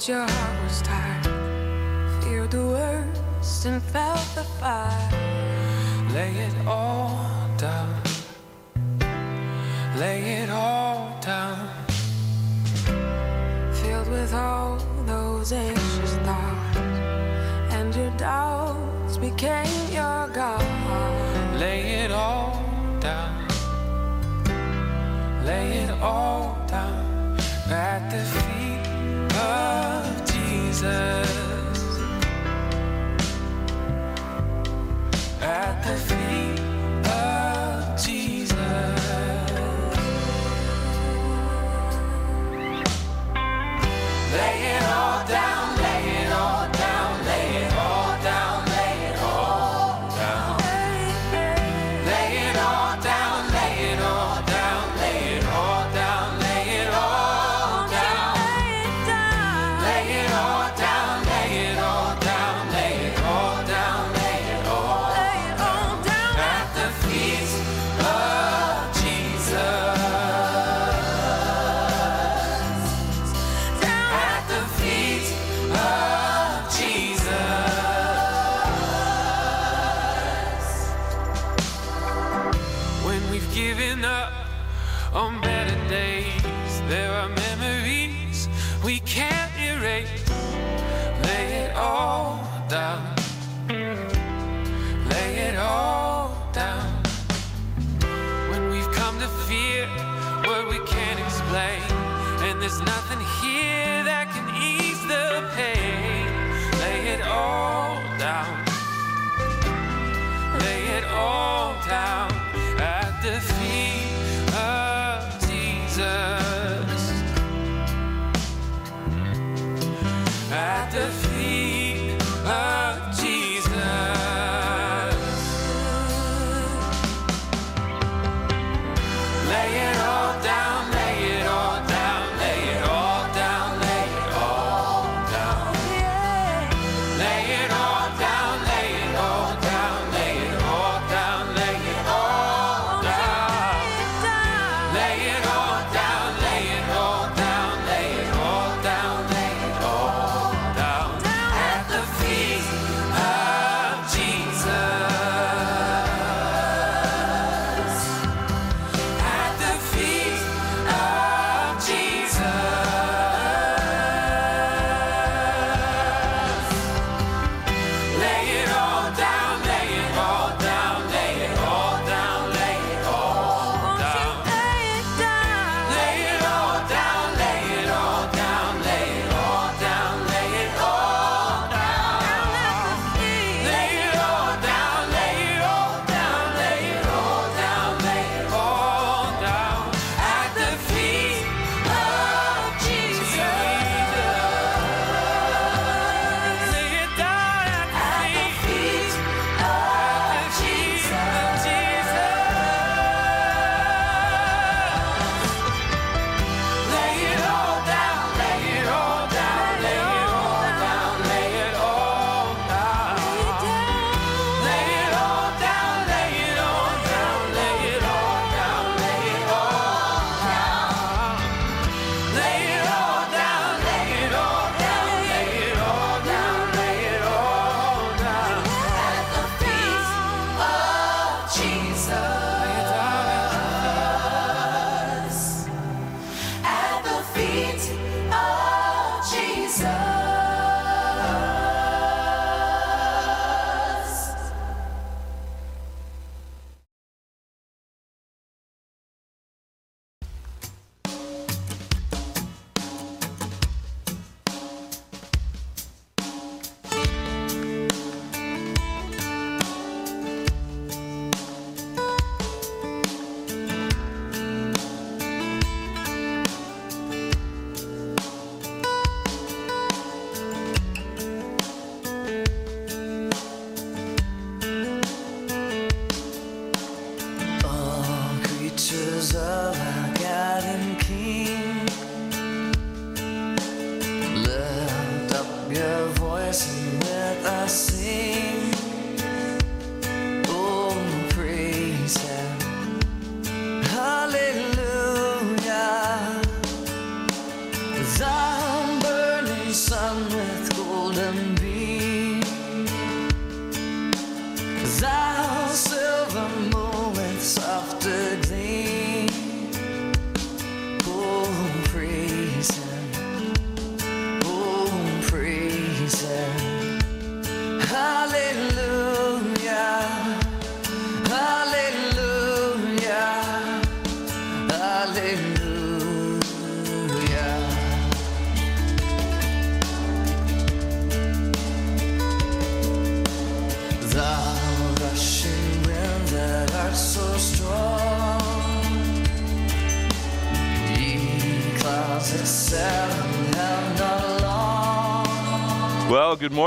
watch your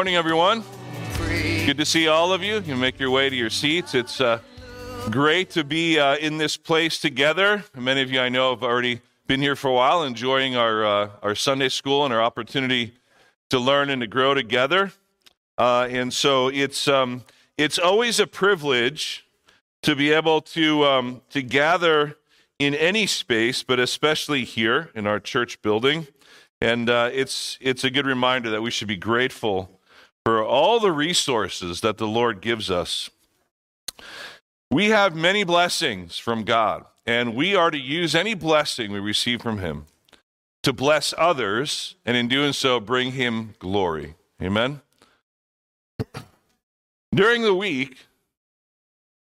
morning, everyone. Good to see all of you. You make your way to your seats. It's uh, great to be uh, in this place together. Many of you I know have already been here for a while, enjoying our uh, our Sunday school and our opportunity to learn and to grow together. Uh, and so it's um, it's always a privilege to be able to um, to gather in any space, but especially here in our church building. And uh, it's it's a good reminder that we should be grateful for all the resources that the Lord gives us. We have many blessings from God, and we are to use any blessing we receive from Him to bless others, and in doing so, bring Him glory. Amen. During the week,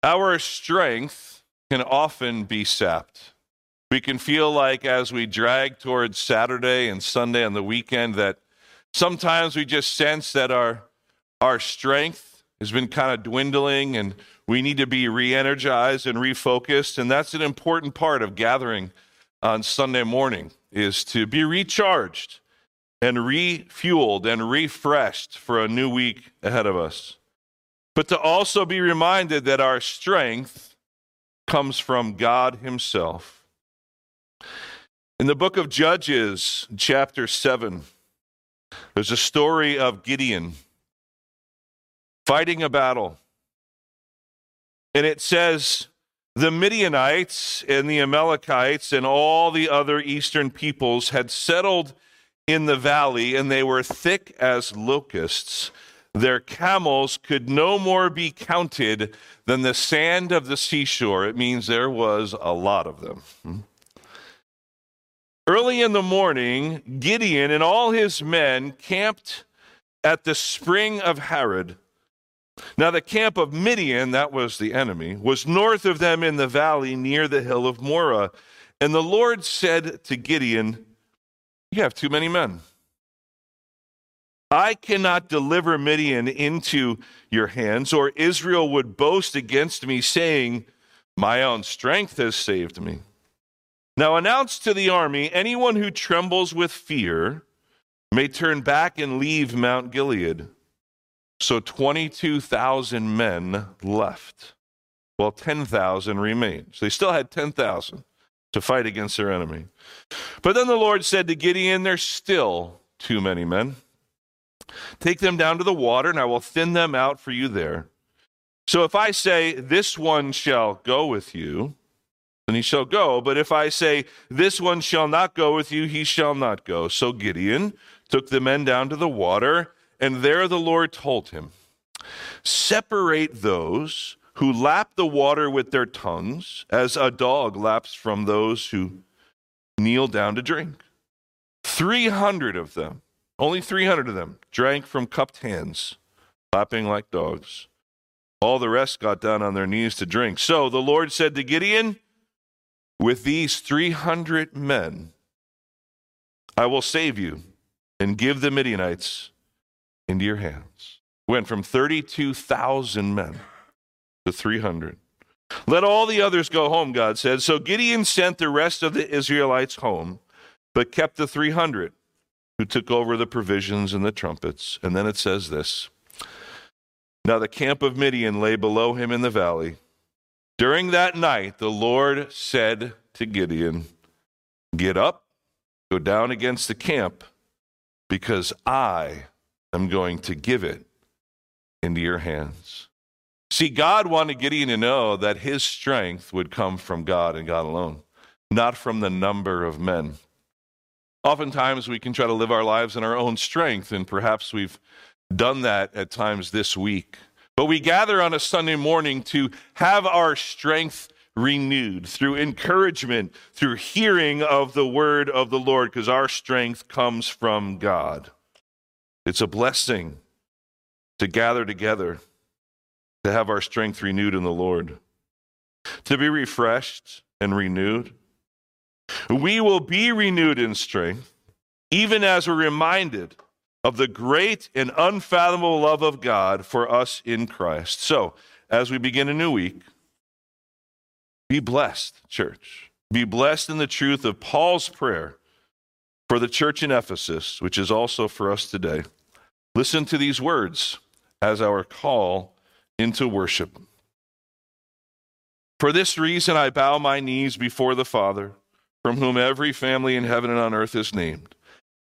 our strength can often be sapped. We can feel like as we drag towards Saturday and Sunday and the weekend that sometimes we just sense that our our strength has been kind of dwindling and we need to be re-energized and refocused and that's an important part of gathering on Sunday morning is to be recharged and refueled and refreshed for a new week ahead of us. But to also be reminded that our strength comes from God himself. In the book of Judges, chapter 7, there's a story of Gideon fighting a battle. And it says, the Midianites and the Amalekites and all the other eastern peoples had settled in the valley, and they were thick as locusts. Their camels could no more be counted than the sand of the seashore. It means there was a lot of them. Hmm. Early in the morning, Gideon and all his men camped at the spring of Harod. Now, the camp of Midian, that was the enemy, was north of them in the valley near the hill of Moreh. And the Lord said to Gideon, You have too many men. I cannot deliver Midian into your hands, or Israel would boast against me, saying, My own strength has saved me. Now announce to the army anyone who trembles with fear may turn back and leave Mount Gilead. So 22,000 men left, while 10,000 remained. So they still had 10,000 to fight against their enemy. But then the Lord said to Gideon, There's still too many men. Take them down to the water, and I will thin them out for you there. So if I say, This one shall go with you, then he shall go. But if I say, This one shall not go with you, he shall not go. So Gideon took the men down to the water, and there the Lord told him, Separate those who lap the water with their tongues, as a dog laps from those who kneel down to drink. 300 of them, only 300 of them, drank from cupped hands, lapping like dogs. All the rest got down on their knees to drink. So the Lord said to Gideon, With these 300 men, I will save you and give the Midianites into your hands. Went from 32,000 men to 300. Let all the others go home, God said. So Gideon sent the rest of the Israelites home, but kept the 300 who took over the provisions and the trumpets. And then it says this Now the camp of Midian lay below him in the valley. During that night, the Lord said to Gideon, Get up, go down against the camp, because I am going to give it into your hands. See, God wanted Gideon to know that his strength would come from God and God alone, not from the number of men. Oftentimes, we can try to live our lives in our own strength, and perhaps we've done that at times this week. But we gather on a Sunday morning to have our strength renewed through encouragement, through hearing of the word of the Lord, because our strength comes from God. It's a blessing to gather together, to have our strength renewed in the Lord, to be refreshed and renewed. We will be renewed in strength, even as we're reminded of the great and unfathomable love of God for us in Christ. So, as we begin a new week, be blessed, church. Be blessed in the truth of Paul's prayer for the church in Ephesus, which is also for us today. Listen to these words as our call into worship. For this reason, I bow my knees before the Father, from whom every family in heaven and on earth is named,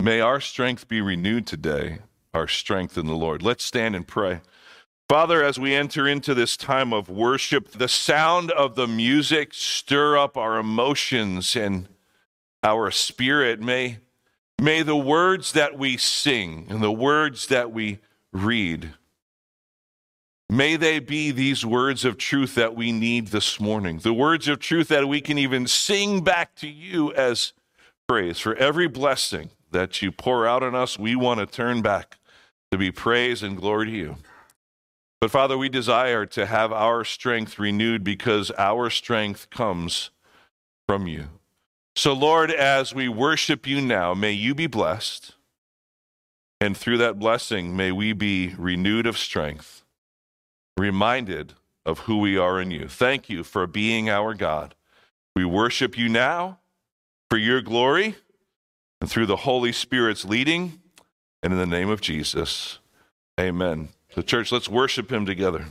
May our strength be renewed today, our strength in the Lord. Let's stand and pray. Father, as we enter into this time of worship, the sound of the music stir up our emotions and our spirit. May, may the words that we sing and the words that we read, may they be these words of truth that we need this morning. The words of truth that we can even sing back to you as praise. For every blessing that you pour out on us, we want to turn back to be praise and glory to you. But Father, we desire to have our strength renewed because our strength comes from you. So, Lord, as we worship you now, may you be blessed. And through that blessing, may we be renewed of strength, reminded of who we are in you. Thank you for being our God. We worship you now for your glory and through the Holy Spirit's leading. And in the name of Jesus, amen. So, church, let's worship him together.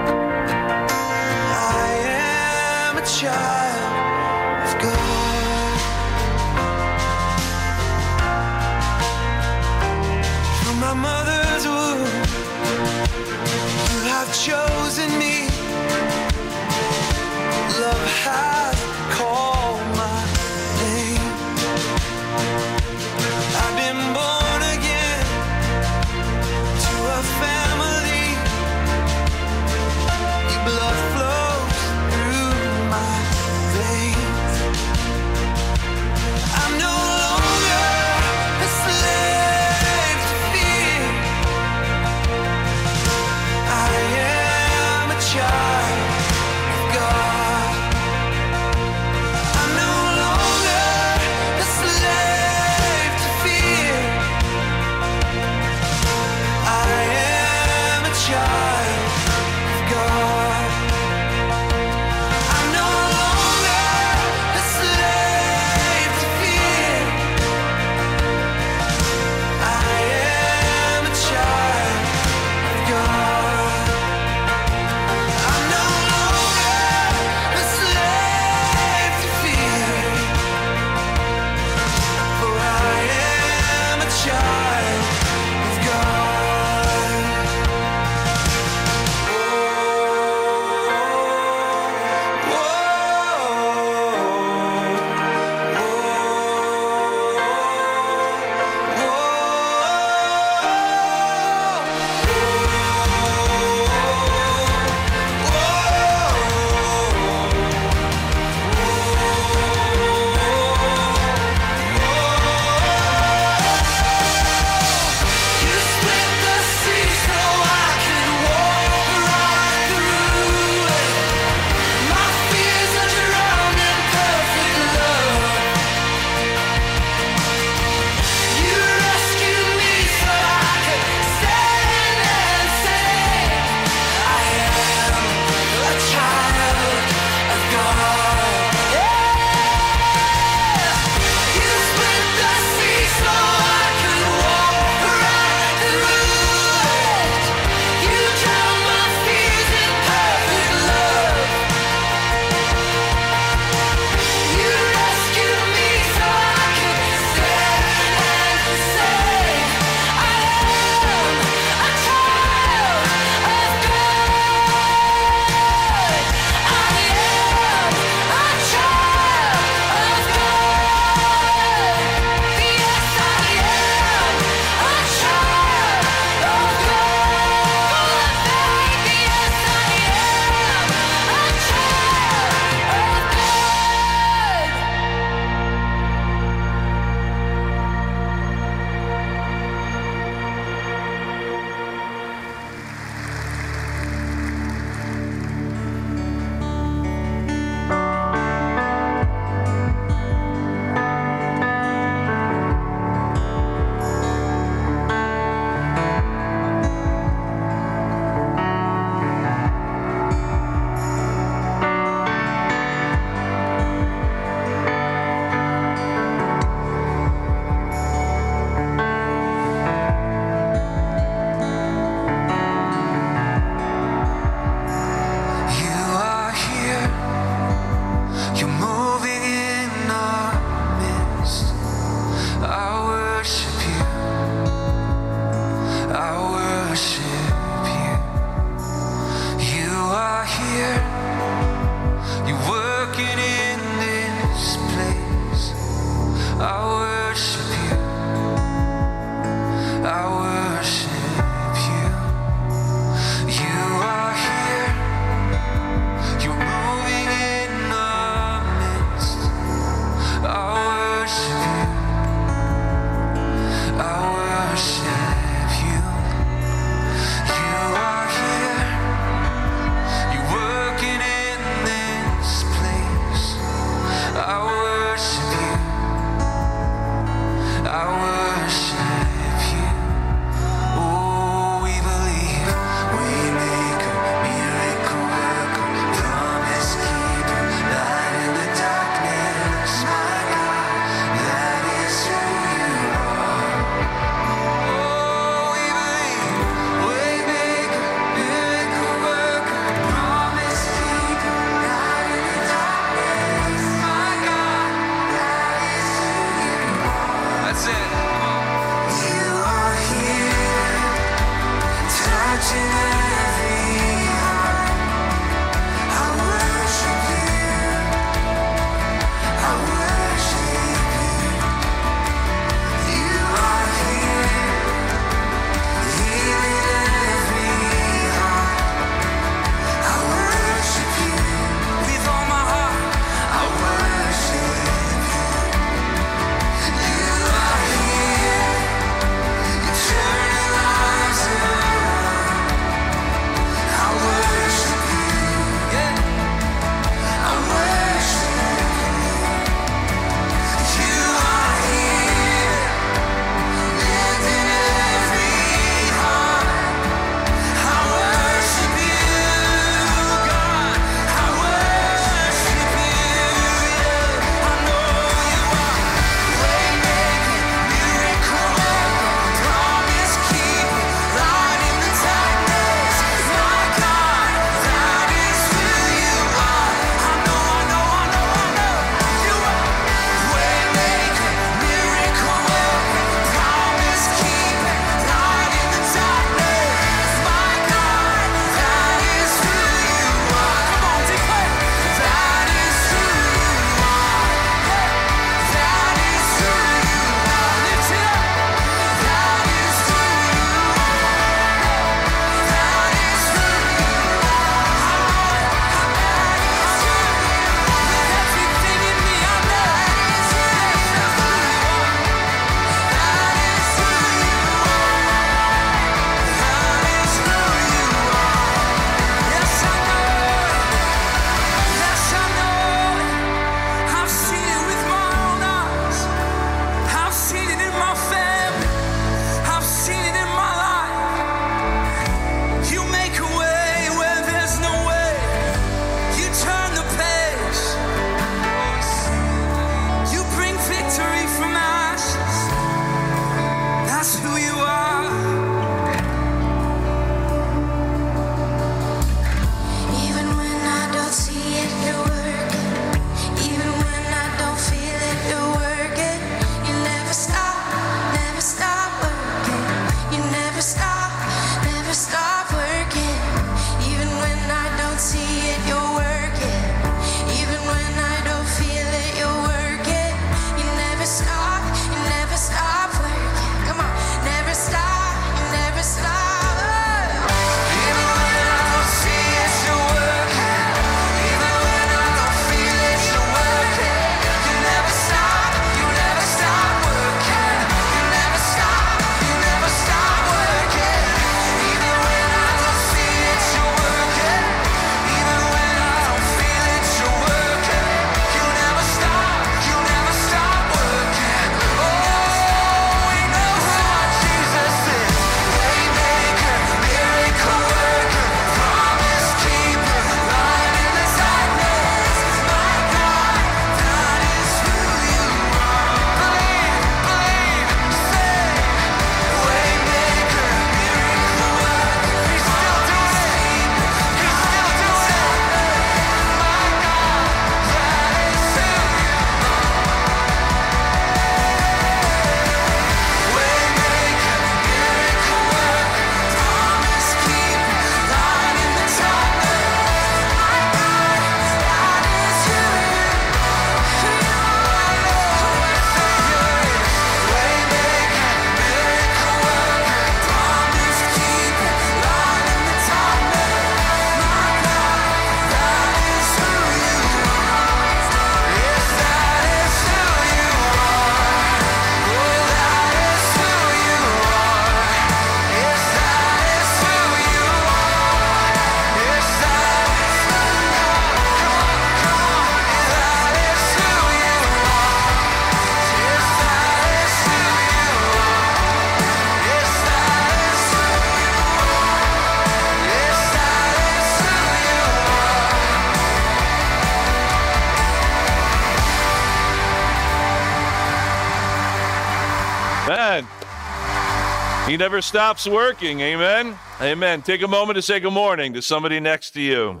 Never stops working. Amen. Amen. Take a moment to say good morning to somebody next to you.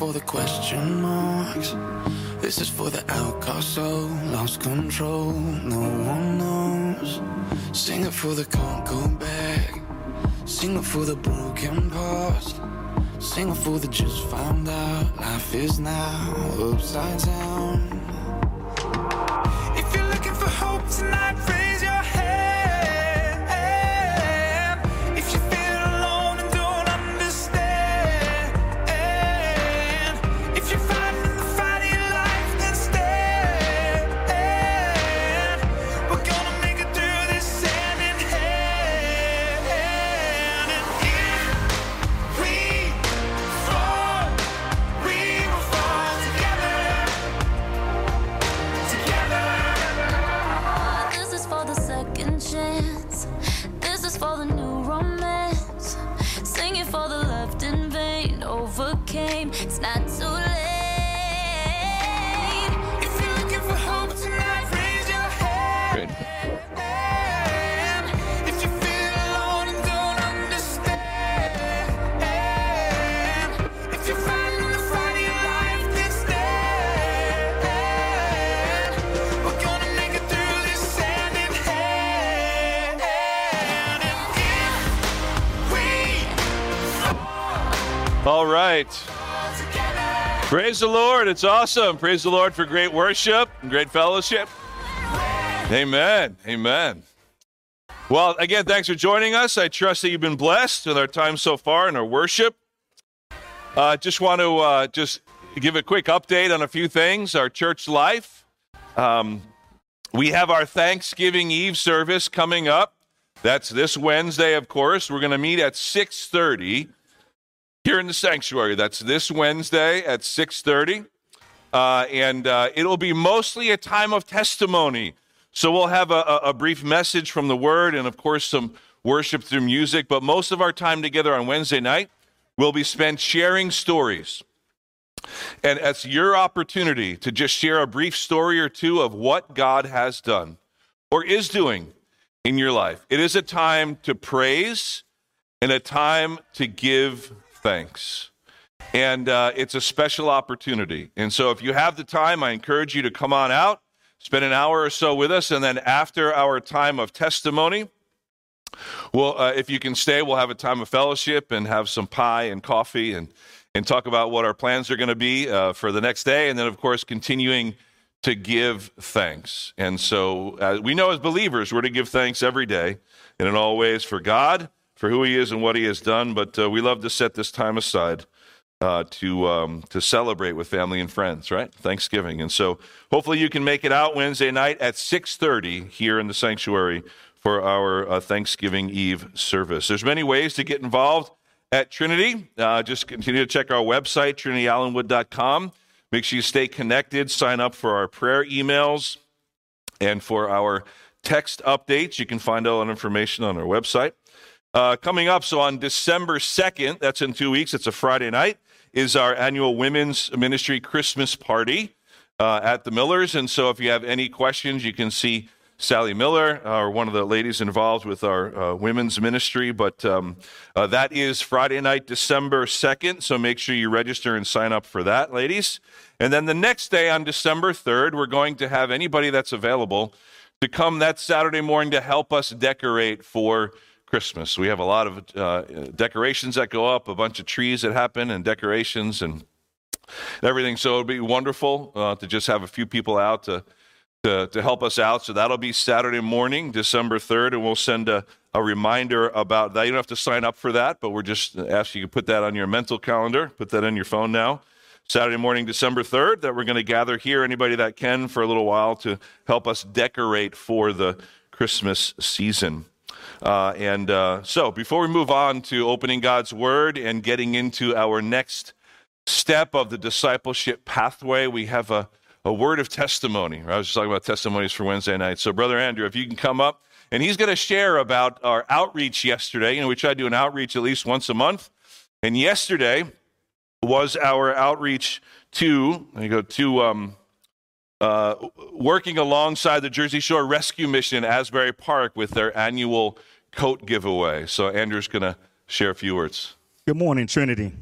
For the question marks. This is for the outcast soul, lost control. No one knows. Sing it for the can't go back. Sing it for the broken past. Sing it for the just found out. Life is now upside down. If you're looking for hope tonight, right. Praise the Lord. It's awesome. Praise the Lord for great worship and great fellowship. Amen. Amen. Well, again, thanks for joining us. I trust that you've been blessed with our time so far in our worship. Uh, just want to uh, just give a quick update on a few things. Our church life. Um, we have our Thanksgiving Eve service coming up. That's this Wednesday, of course. We're going to meet at 6:30 here in the sanctuary. That's this Wednesday at 6:30, uh, and uh, it'll be mostly a time of testimony. So we'll have a, a, a brief message from the Word, and of course some worship through music. But most of our time together on Wednesday night will be spent sharing stories. And it's your opportunity to just share a brief story or two of what God has done or is doing in your life. It is a time to praise and a time to give thanks. And uh, it's a special opportunity. And so, if you have the time, I encourage you to come on out, spend an hour or so with us, and then after our time of testimony, well, uh, if you can stay, we'll have a time of fellowship and have some pie and coffee and and talk about what our plans are going to be uh, for the next day, and then of course continuing to give thanks. And so uh, we know as believers we're to give thanks every day and in all ways for God, for who He is and what He has done. But uh, we love to set this time aside uh, to um, to celebrate with family and friends, right? Thanksgiving, and so hopefully you can make it out Wednesday night at six thirty here in the sanctuary for our uh, Thanksgiving Eve service. There's many ways to get involved at Trinity. Uh, just continue to check our website, trinityallenwood.com. Make sure you stay connected. Sign up for our prayer emails and for our text updates. You can find all that information on our website. Uh, coming up, so on December 2nd, that's in two weeks, it's a Friday night, is our annual Women's Ministry Christmas party uh, at the Millers. And so if you have any questions, you can see Sally Miller, or one of the ladies involved with our uh, women's ministry. But um, uh, that is Friday night, December 2nd. So make sure you register and sign up for that, ladies. And then the next day on December 3rd, we're going to have anybody that's available to come that Saturday morning to help us decorate for Christmas. We have a lot of uh, decorations that go up, a bunch of trees that happen, and decorations and everything. So it'll be wonderful uh, to just have a few people out to, to, to help us out. So that'll be Saturday morning, December 3rd, and we'll send a, a reminder about that. You don't have to sign up for that, but we're just asking you to put that on your mental calendar, put that in your phone now. Saturday morning, December 3rd, that we're going to gather here, anybody that can, for a little while to help us decorate for the Christmas season. Uh, and uh, so, before we move on to opening God's Word and getting into our next step of the discipleship pathway, we have a, a word of testimony. I was just talking about testimonies for Wednesday night. So, Brother Andrew, if you can come up, and he's going to share about our outreach yesterday. You know, we try to do an outreach at least once a month. And yesterday was our outreach to, there you go, to um, uh, working alongside the Jersey Shore Rescue Mission in Asbury Park with their annual coat giveaway. So Andrew's going to share a few words. Good morning, Trinity.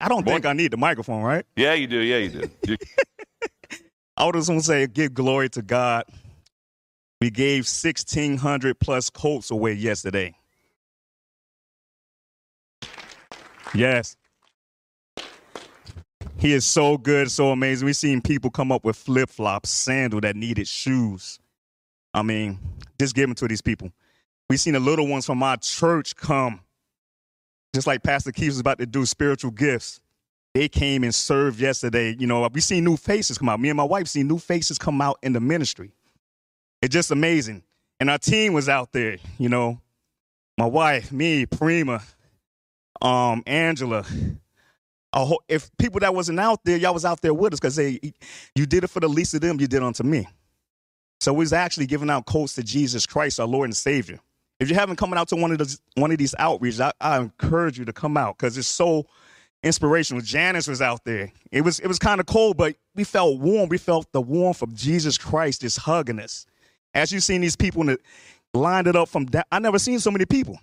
I don't think I need the microphone, right? Yeah, you do. Yeah, you do. I just want to say, give glory to God. We gave 1,600 plus coats away yesterday. Yes. He is so good, so amazing. We've seen people come up with flip flops, sandal that needed shoes. I mean, just give them to these people. We've seen the little ones from our church come, just like Pastor Keith was about to do spiritual gifts. They came and served yesterday. You know, we seen new faces come out. Me and my wife seen new faces come out in the ministry. It's just amazing. And our team was out there, you know. My wife, me, Prima, um, Angela. Whole, if people that wasn't out there, y'all was out there with us because they you did it for the least of them, you did unto me. So we was actually giving out coats to Jesus Christ, our Lord and Savior. If you haven't come out to one of those one of these outreaches, I, I encourage you to come out because it's so inspirational. Janice was out there. It was it was kind of cold, but we felt warm. We felt the warmth of Jesus Christ just hugging us. As you've seen these people lined it up from da- I never seen so many people.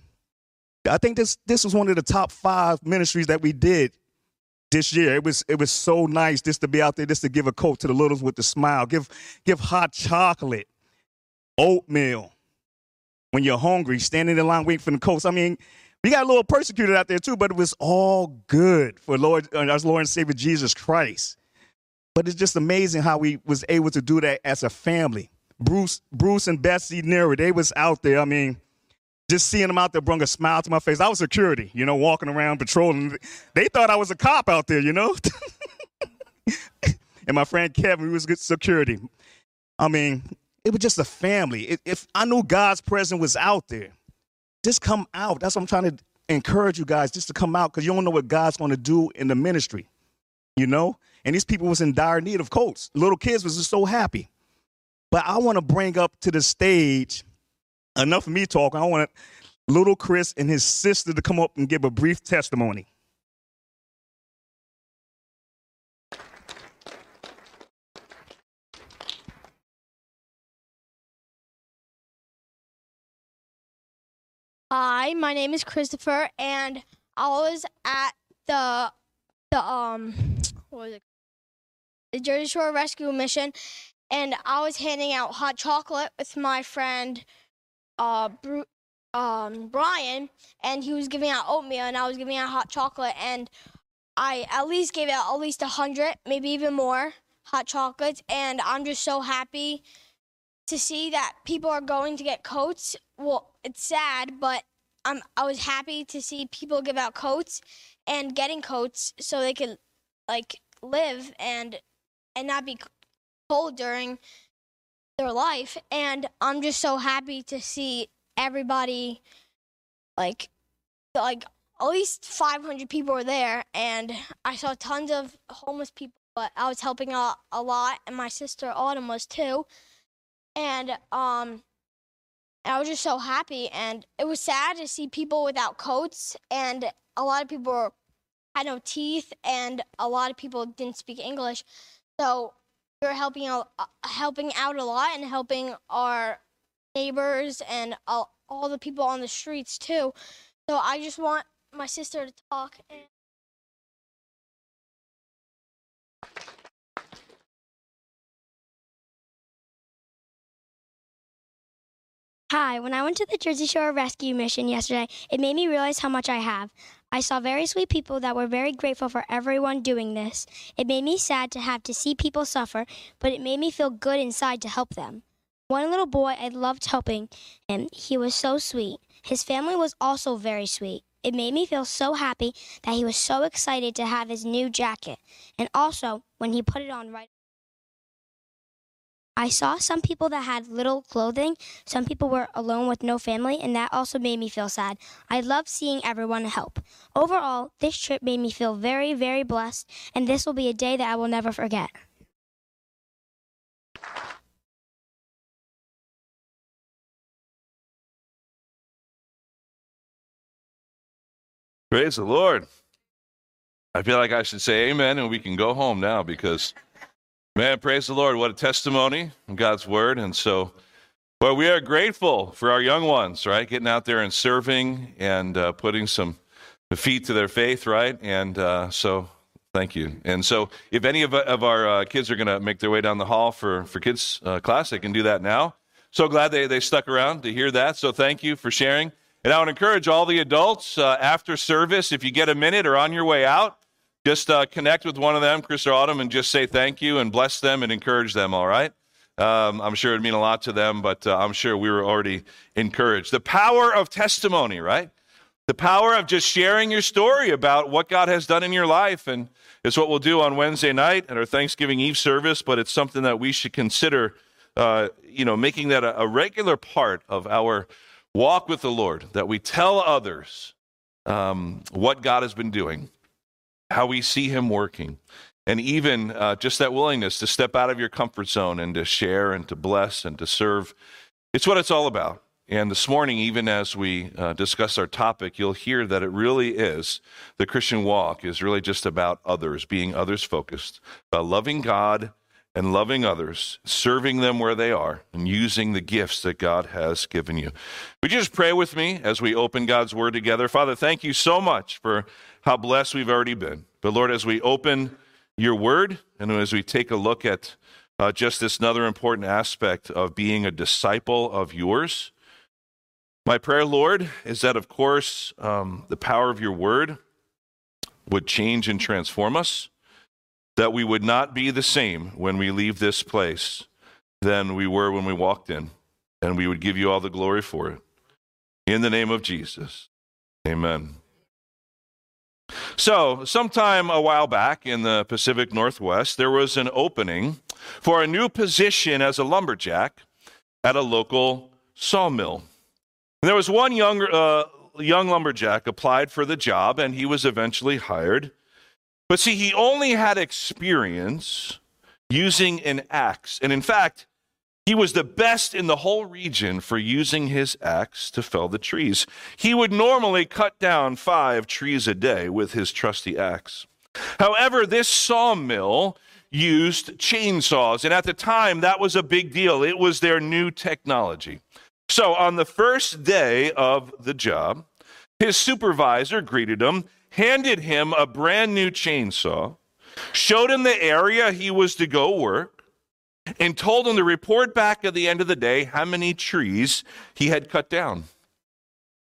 I think this this was one of the top five ministries that we did this year. It was it was so nice just to be out there, just to give a coat to the littles with the smile, give give hot chocolate, oatmeal. When you're hungry, standing in line waiting for the coats. I mean, we got a little persecuted out there too, but it was all good for Lord, uh, our Lord and Savior Jesus Christ. But it's just amazing how we was able to do that as a family. Bruce, Bruce and Betsy Neri, they was out there. I mean, just seeing them out there brought a smile to my face. I was security, you know, walking around patrolling. They thought I was a cop out there, you know. and my friend Kevin, he was good security. I mean, it was just a family. If, I knew God's presence was out there, just come out. That's what I'm trying to encourage you guys, just to come out, because you don't know what God's going to do in the ministry, you know. And these people was in dire need of coats. Little kids was just so happy. But I want to bring up to the stage enough of me talking. I want little Chris and his sister to come up and give a brief testimony. Hi, my name is Christopher, and I was at the the um what was it? The Jersey Shore Rescue Mission, and I was handing out hot chocolate with my friend, uh, Bru- um, Brian, and he was giving out oatmeal, and I was giving out hot chocolate, and I at least gave out at least a hundred, maybe even more hot chocolates, and I'm just so happy to see that people are going to get coats. Well, it's sad, but I'm I was happy to see people give out coats and getting coats so they could like live and and not be cold during their life. And I'm just so happy to see everybody like like at least 500 people were there and I saw tons of homeless people but I was helping out a lot and my sister Autumn was too and um I was just so happy and it was sad to see people without coats and a lot of people had no teeth and a lot of people didn't speak English so we were helping out uh, helping out a lot and helping our neighbors and all, all the people on the streets too so I just want my sister to talk and Hi, when I went to the Jersey Shore Rescue Mission yesterday, it made me realize how much I have. I saw very sweet people that were very grateful for everyone doing this. It made me sad to have to see people suffer, but it made me feel good inside to help them. One little boy I loved helping him. He was so sweet. His family was also very sweet. It made me feel so happy that he was so excited to have his new jacket. And also, when he put it on right I saw some people that had little clothing, some people were alone with no family, and that also made me feel sad. I love seeing everyone help. Overall, this trip made me feel very, very blessed, and this will be a day that I will never forget. Praise the Lord. I feel like I should say amen and we can go home now because man, praise the Lord. What a testimony of God's word. And so, well, we are grateful for our young ones, right? Getting out there and serving and uh, putting some feet to their faith, right? And uh, so, thank you. And so, if any of, of our uh, kids are going to make their way down the hall for, for Kids uh, Class, they can do that now. So glad they, they stuck around to hear that. So, thank you for sharing. And I would encourage all the adults uh, after service, if you get a minute or on your way out, just uh, connect with one of them, Chris or Autumn, and just say thank you and bless them and encourage them, all right? Um, I'm sure it'd mean a lot to them, but uh, I'm sure we were already encouraged. The power of testimony, right? The power of just sharing your story about what God has done in your life. And it's what we'll do on Wednesday night at our Thanksgiving Eve service, but it's something that we should consider, uh, you know, making that a, a regular part of our walk with the Lord, that we tell others um, what God has been doing how we see him working, and even uh, just that willingness to step out of your comfort zone and to share and to bless and to serve. It's what it's all about. And this morning, even as we uh, discuss our topic, you'll hear that it really is the Christian walk is really just about others, being others focused, about loving God and loving others, serving them where they are, and using the gifts that God has given you. Would you just pray with me as we open God's Word together? Father, thank you so much for how blessed we've already been. But Lord, as we open your Word and as we take a look at uh, just this another important aspect of being a disciple of yours, my prayer, Lord, is that, of course, um, the power of your Word would change and transform us that we would not be the same when we leave this place than we were when we walked in, and we would give you all the glory for it. In the name of Jesus, amen. So, sometime a while back in the Pacific Northwest, there was an opening for a new position as a lumberjack at a local sawmill. And there was one young, uh, young lumberjack applied for the job, and he was eventually hired. But see, he only had experience using an axe. And in fact, he was the best in the whole region for using his axe to fell the trees. He would normally cut down five trees a day with his trusty axe. However, this sawmill used chainsaws, and at the time that was a big deal. It was their new technology. So on the first day of the job, his supervisor greeted him, handed him a brand new chainsaw, showed him the area he was to go work, and told him to report back at the end of the day how many trees he had cut down.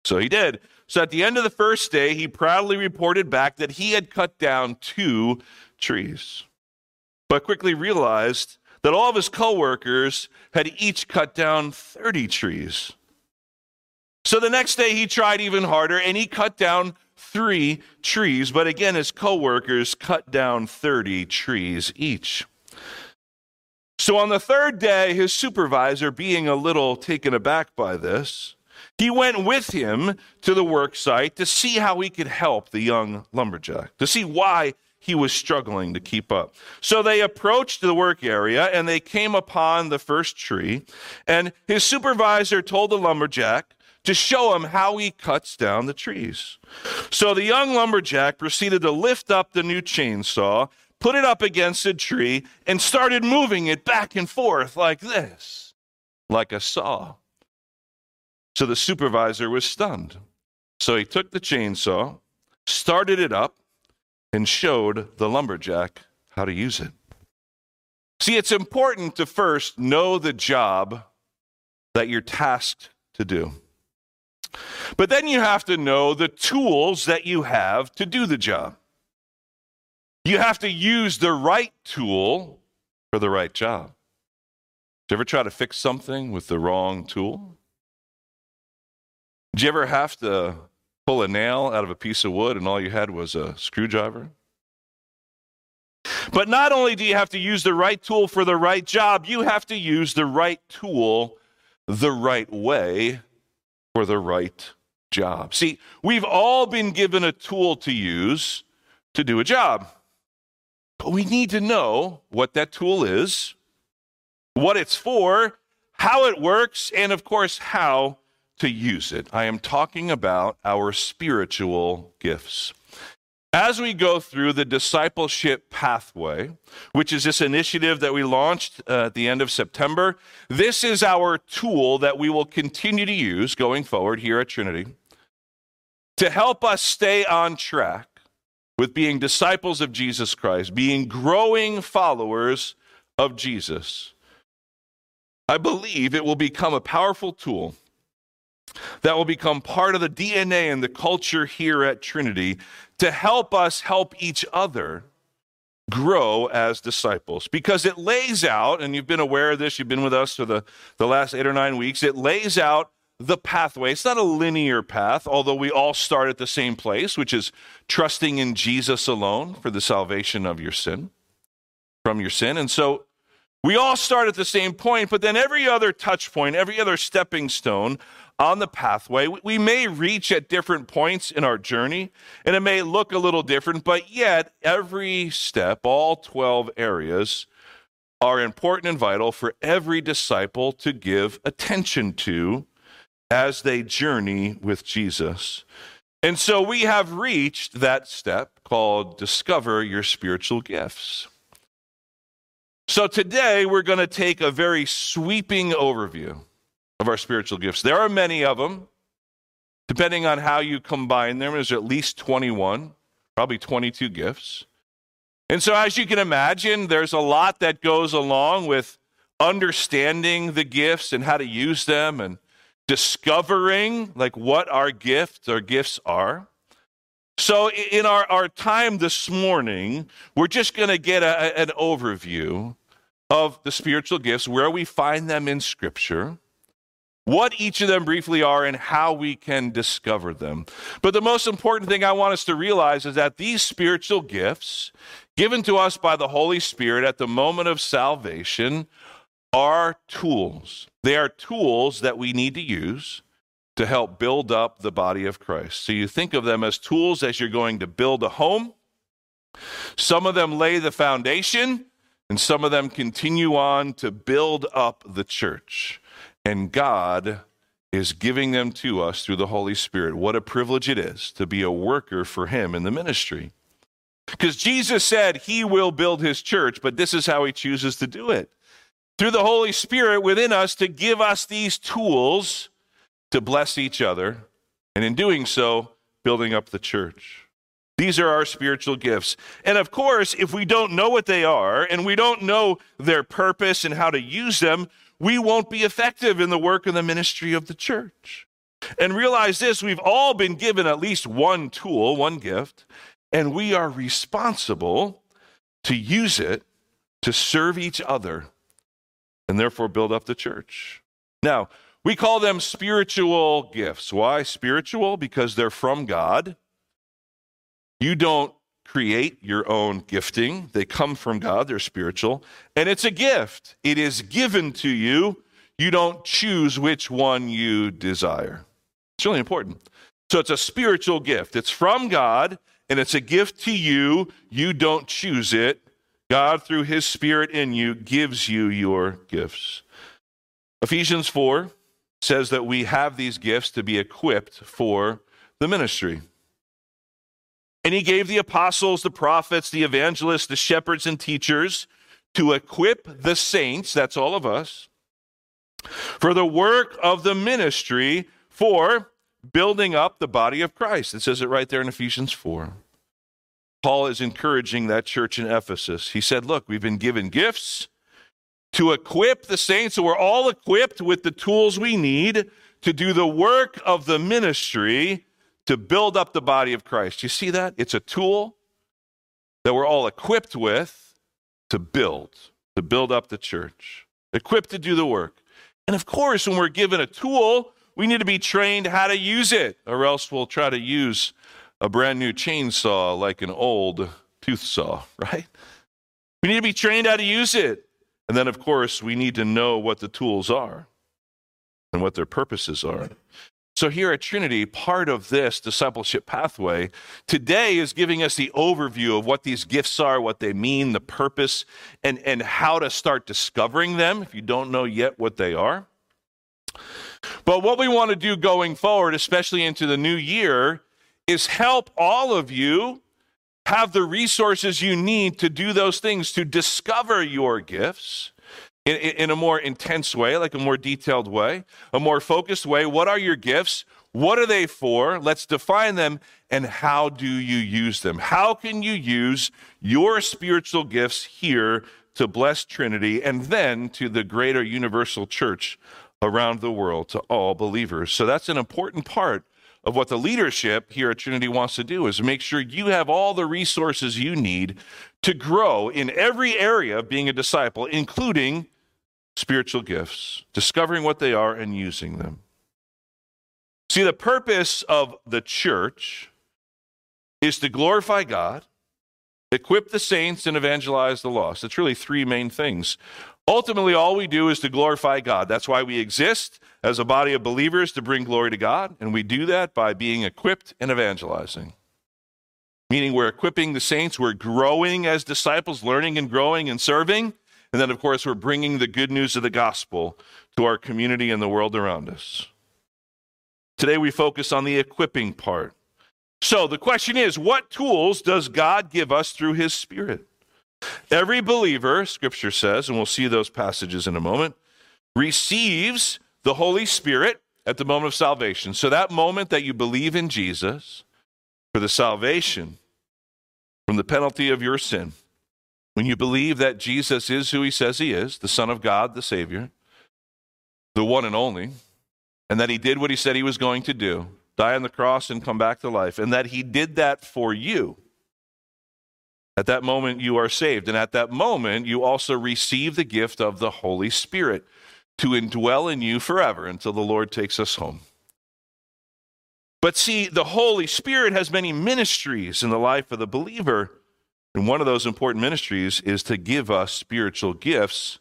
So he did. So at the end of the first day, he proudly reported back that he had cut down two trees, but quickly realized that all of his coworkers had each cut down 30 trees. So the next day he tried even harder and he cut down three trees, but again, his coworkers cut down 30 trees each. So on the third day, his supervisor, being a little taken aback by this, he went with him to the work site to see how he could help the young lumberjack, to see why he was struggling to keep up. So they approached the work area and they came upon the first tree, and his supervisor told the lumberjack to show him how he cuts down the trees. So the young lumberjack proceeded to lift up the new chainsaw put it up against a tree, and started moving it back and forth like this, like a saw. So the supervisor was stunned. So he took the chainsaw, started it up, and showed the lumberjack how to use it. See, it's important to first know the job that you're tasked to do. But then you have to know the tools that you have to do the job. You have to use the right tool for the right job. Did you ever try to fix something with the wrong tool? Did you ever have to pull a nail out of a piece of wood and all you had was a screwdriver? But not only do you have to use the right tool for the right job, you have to use the right tool the right way for the right job. See, we've all been given a tool to use to do a job. But we need to know what that tool is, what it's for, how it works, and of course, how to use it. I am talking about our spiritual gifts. As we go through the discipleship pathway, which is this initiative that we launched uh, at the end of September, this is our tool that we will continue to use going forward here at Trinity to help us stay on track with being disciples of Jesus Christ, being growing followers of Jesus. I believe it will become a powerful tool that will become part of the DNA and the culture here at Trinity to help us help each other grow as disciples because it lays out, and you've been aware of this, you've been with us for the, the last eight or nine weeks, it lays out the pathway. It's not a linear path, although we all start at the same place, which is trusting in Jesus alone for the salvation of your sin, from your sin. And so we all start at the same point, but then every other touch point, every other stepping stone on the pathway, we may reach at different points in our journey, and it may look a little different, but yet every step, all 12 areas, are important and vital for every disciple to give attention to as they journey with Jesus. And so we have reached that step called discover your spiritual gifts. So today we're going to take a very sweeping overview of our spiritual gifts. There are many of them. Depending on how you combine them, there's at least 21, probably 22 gifts. And so, as you can imagine, there's a lot that goes along with understanding the gifts and how to use them and discovering like what our gifts our gifts are. So in our, our time this morning, we're just going to get a, an overview of the spiritual gifts, where we find them in Scripture, what each of them briefly are, and how we can discover them. But the most important thing I want us to realize is that these spiritual gifts, given to us by the Holy Spirit at the moment of salvation, are tools. They are tools that we need to use to help build up the body of Christ. So you think of them as tools as you're going to build a home. Some of them lay the foundation, and some of them continue on to build up the church. And God is giving them to us through the Holy Spirit. What a privilege it is to be a worker for Him in the ministry. Because Jesus said He will build His church, but this is how He chooses to do it through the Holy Spirit within us to give us these tools to bless each other, and in doing so, building up the church. These are our spiritual gifts. And of course, if we don't know what they are and we don't know their purpose and how to use them, we won't be effective in the work and the ministry of the church. And realize this we've all been given at least one tool, one gift, and we are responsible to use it to serve each other and therefore build up the church. Now, we call them spiritual gifts. Why spiritual? Because they're from God. You don't create your own gifting, they come from God, they're spiritual. And it's a gift, it is given to you. You don't choose which one you desire. It's really important. So it's a spiritual gift. It's from God and it's a gift to you. You don't choose it. God, through his spirit in you, gives you your gifts. Ephesians 4 says that we have these gifts to be equipped for the ministry. And he gave the apostles, the prophets, the evangelists, the shepherds, and teachers to equip the saints, that's all of us, for the work of the ministry for building up the body of Christ. It says it right there in Ephesians 4. Paul is encouraging that church in Ephesus. He said, Look, we've been given gifts to equip the saints, so we're all equipped with the tools we need to do the work of the ministry to build up the body of Christ. You see that? It's a tool that we're all equipped with to build, to build up the church, equipped to do the work. And of course, when we're given a tool, we need to be trained how to use it, or else we'll try to use a brand new chainsaw like an old tooth saw, right? We need to be trained how to use it. And then, of course, we need to know what the tools are and what their purposes are. So, here at Trinity, part of this discipleship pathway today is giving us the overview of what these gifts are, what they mean, the purpose, and, and how to start discovering them if you don't know yet what they are. But what we want to do going forward, especially into the new year, is help all of you have the resources you need to do those things, to discover your gifts in, in, a more intense way, like a more detailed way, a more focused way. What are your gifts? What are they for? Let's define them. And how do you use them? How can you use your spiritual gifts here to bless Trinity and then to the greater universal church around the world, to all believers? So that's an important part of what the leadership here at Trinity wants to do is make sure you have all the resources you need to grow in every area of being a disciple, including spiritual gifts, discovering what they are and using them. See, the purpose of the church is to glorify God, equip the saints, and evangelize the lost. It's really three main things. Ultimately, all we do is to glorify God. That's why we exist as a body of believers to bring glory to God, and we do that by being equipped and evangelizing. Meaning, we're equipping the saints, we're growing as disciples, learning and growing and serving. And then, of course, we're bringing the good news of the gospel to our community and the world around us. Today, we focus on the equipping part. So, the question is what tools does God give us through his Spirit? Every believer, scripture says, and we'll see those passages in a moment, receives the Holy Spirit at the moment of salvation. So, that moment that you believe in Jesus for the salvation from the penalty of your sin, when you believe that Jesus is who he says he is, the Son of God, the Savior, the one and only, and that he did what he said he was going to do die on the cross and come back to life, and that he did that for you. At that moment, you are saved. And at that moment, you also receive the gift of the Holy Spirit to indwell in you forever until the Lord takes us home. But see, the Holy Spirit has many ministries in the life of the believer. And one of those important ministries is to give us spiritual gifts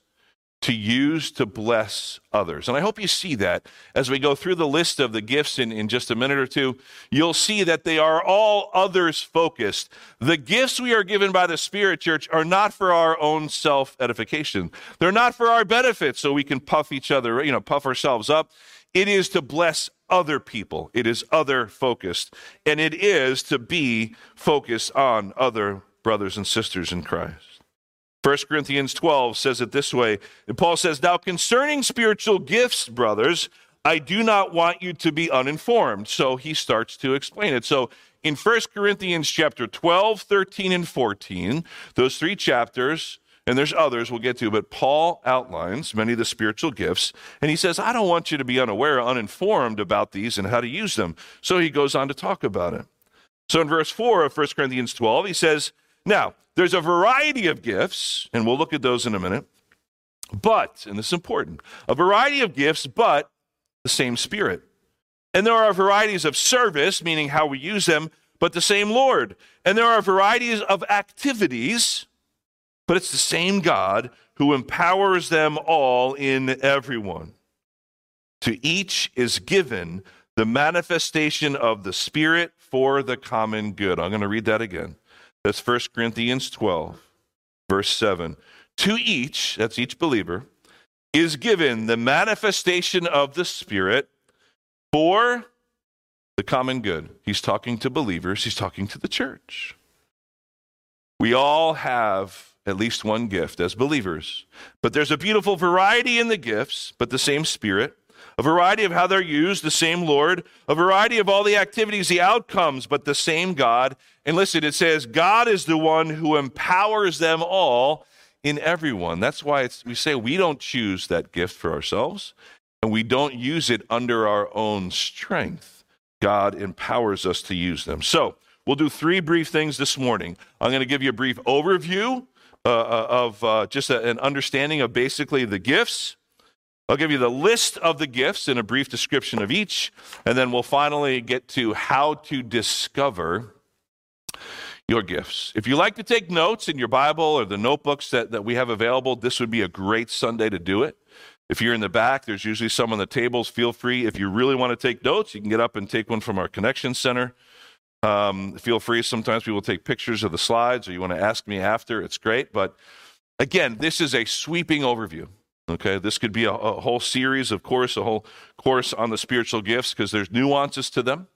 to use to bless others. And I hope you see that as we go through the list of the gifts in, in just a minute or two. You'll see that they are all others focused. The gifts we are given by the Spirit Church are not for our own self edification, they're not for our benefit so we can puff each other, you know, puff ourselves up. It is to bless other people, it is other focused, and it is to be focused on other brothers and sisters in Christ. 1 Corinthians 12 says it this way. And Paul says, Now concerning spiritual gifts, brothers, I do not want you to be uninformed. So he starts to explain it. So in 1 Corinthians chapter 12, 13, and 14, those three chapters, and there's others we'll get to, but Paul outlines many of the spiritual gifts. And he says, I don't want you to be unaware, uninformed about these and how to use them. So he goes on to talk about it. So in verse 4 of 1 Corinthians 12, he says, Now, there's a variety of gifts, and we'll look at those in a minute. But, and this is important, a variety of gifts, but the same Spirit. And there are varieties of service, meaning how we use them, but the same Lord. And there are varieties of activities, but it's the same God who empowers them all in everyone. To each is given the manifestation of the Spirit for the common good. I'm going to read that again. That's 1 Corinthians 12, verse 7. To each, that's each believer, is given the manifestation of the Spirit for the common good. He's talking to believers, he's talking to the church. We all have at least one gift as believers, but there's a beautiful variety in the gifts, but the same Spirit a variety of how they're used, the same Lord, a variety of all the activities, the outcomes, but the same God. And listen, it says, God is the one who empowers them all in everyone. That's why it's, we say we don't choose that gift for ourselves, and we don't use it under our own strength. God empowers us to use them. So, we'll do three brief things this morning. I'm going to give you a brief overview uh, uh, of uh, just a, an understanding of basically the gifts. I'll give you the list of the gifts and a brief description of each, and then we'll finally get to how to discover your gifts. If you like to take notes in your Bible or the notebooks that, that we have available, this would be a great Sunday to do it. If you're in the back, there's usually some on the tables. Feel free. If you really want to take notes, you can get up and take one from our Connection Center. Um, feel free. Sometimes people take pictures of the slides or you want to ask me after. It's great. But again, this is a sweeping overview. Okay, this could be a, a whole series, of course, a whole course on the spiritual gifts because there's nuances to them.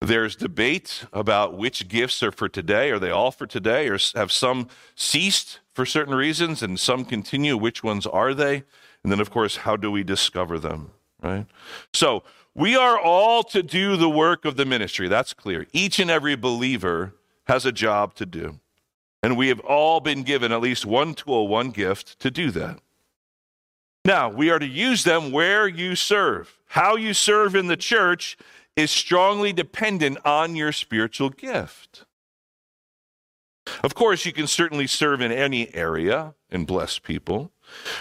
There's debate about which gifts are for today. Are they all for today, or have some ceased for certain reasons and some continue? Which ones are they? And then, of course, how do we discover them? Right? So, we are all to do the work of the ministry. That's clear. Each and every believer has a job to do. And we have all been given at least one tool, one gift to do that. Now, we are to use them where you serve. How you serve in the church is strongly dependent on your spiritual gift. Of course, you can certainly serve in any area and bless people.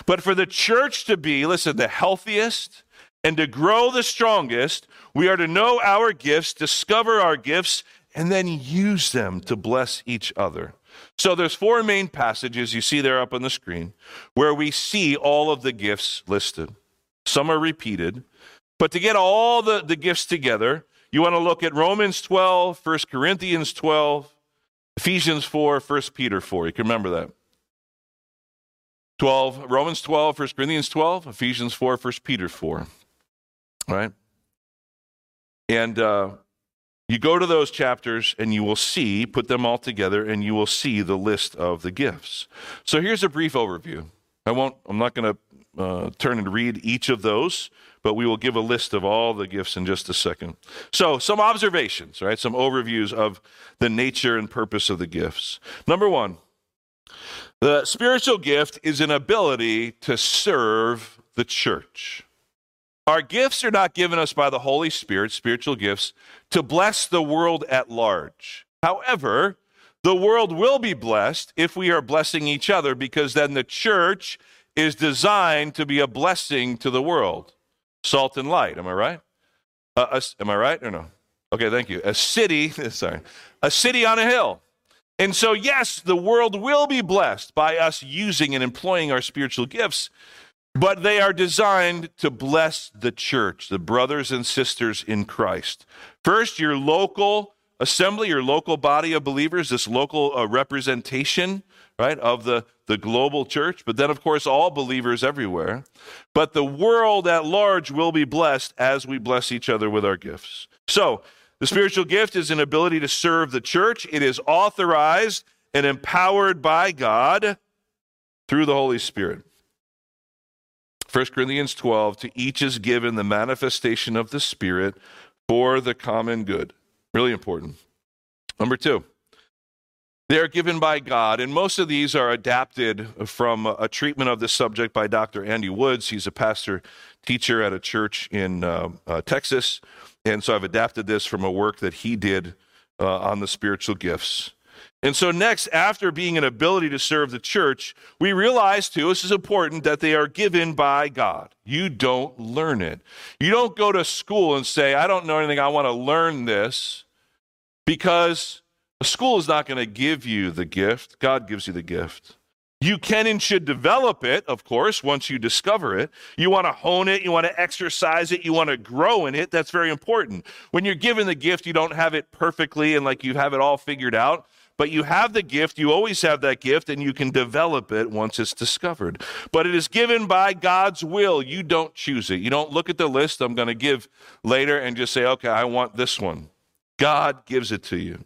But for the church to be, listen, the healthiest and to grow the strongest, we are to know our gifts, discover our gifts, and then use them to bless each other. So there's four main passages you see there up on the screen where we see all of the gifts listed. Some are repeated, but to get all the, the gifts together, you want to look at Romans 12, 1 Corinthians 12, Ephesians 4, 1 Peter 4. You can remember that. 12, Romans 12, 1 Corinthians 12, Ephesians 4, 1 Peter 4. All right? And uh, you go to those chapters and you will see, put them all together, and you will see the list of the gifts. So here's a brief overview. I won't, I'm not going to uh, turn and read each of those, but we will give a list of all the gifts in just a second. So, some observations, right? Some overviews of the nature and purpose of the gifts. Number one, the spiritual gift is an ability to serve the church. Our gifts are not given us by the Holy Spirit, spiritual gifts, to bless the world at large. However, the world will be blessed if we are blessing each other because then the church is designed to be a blessing to the world. Salt and light, am I right? Uh, a- am I right or no? Okay, thank you. A city, sorry, a city on a hill. And so, yes, the world will be blessed by us using and employing our spiritual gifts, but they are designed to bless the church, the brothers and sisters in Christ. First, your local assembly, your local body of believers, this local uh, representation, right, of the, the global church, but then, of course, all believers everywhere. But the world at large will be blessed as we bless each other with our gifts. So, the spiritual gift is an ability to serve the church. It is authorized and empowered by God through the Holy Spirit. 1 Corinthians 12, to each is given the manifestation of the Spirit for the common good. Really important. Number two, they are given by God, and most of these are adapted from a treatment of this subject by Dr. Andy Woods. He's a pastor teacher at a church in uh, uh, Texas, and so I've adapted this from a work that he did uh, on the spiritual gifts. And so, next, after being an ability to serve the church, we realize too, this is important, that they are given by God. You don't learn it. You don't go to school and say, I don't know anything, I want to learn this, because a school is not going to give you the gift. God gives you the gift. You can and should develop it, of course, once you discover it. You want to hone it, you want to exercise it, you want to grow in it. That's very important. When you're given the gift, you don't have it perfectly and like you have it all figured out, but you have the gift, you always have that gift, and you can develop it once it's discovered. But it is given by God's will. You don't choose it. You don't look at the list I'm going to give later and just say, okay, I want this one. God gives it to you.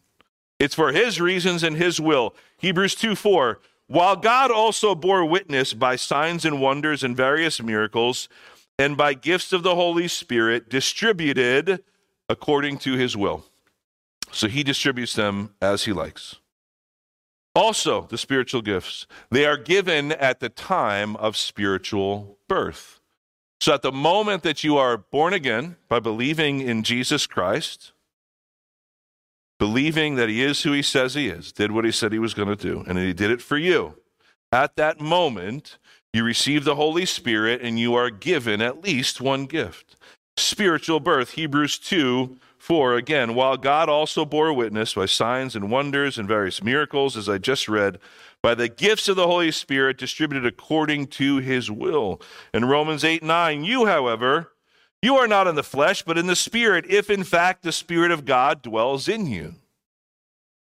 It's for his reasons and his will. Hebrews 2 4. While God also bore witness by signs and wonders and various miracles, and by gifts of the Holy Spirit distributed according to his will. So he distributes them as he likes. Also, the spiritual gifts, they are given at the time of spiritual birth. So at the moment that you are born again by believing in Jesus Christ, believing that he is who he says he is, did what he said he was going to do, and he did it for you. At that moment, you receive the Holy Spirit and you are given at least one gift. Spiritual birth, Hebrews 2 4. Again, while God also bore witness by signs and wonders and various miracles, as I just read, by the gifts of the Holy Spirit distributed according to his will. In Romans 8 9, you, however, you are not in the flesh, but in the Spirit, if in fact the Spirit of God dwells in you.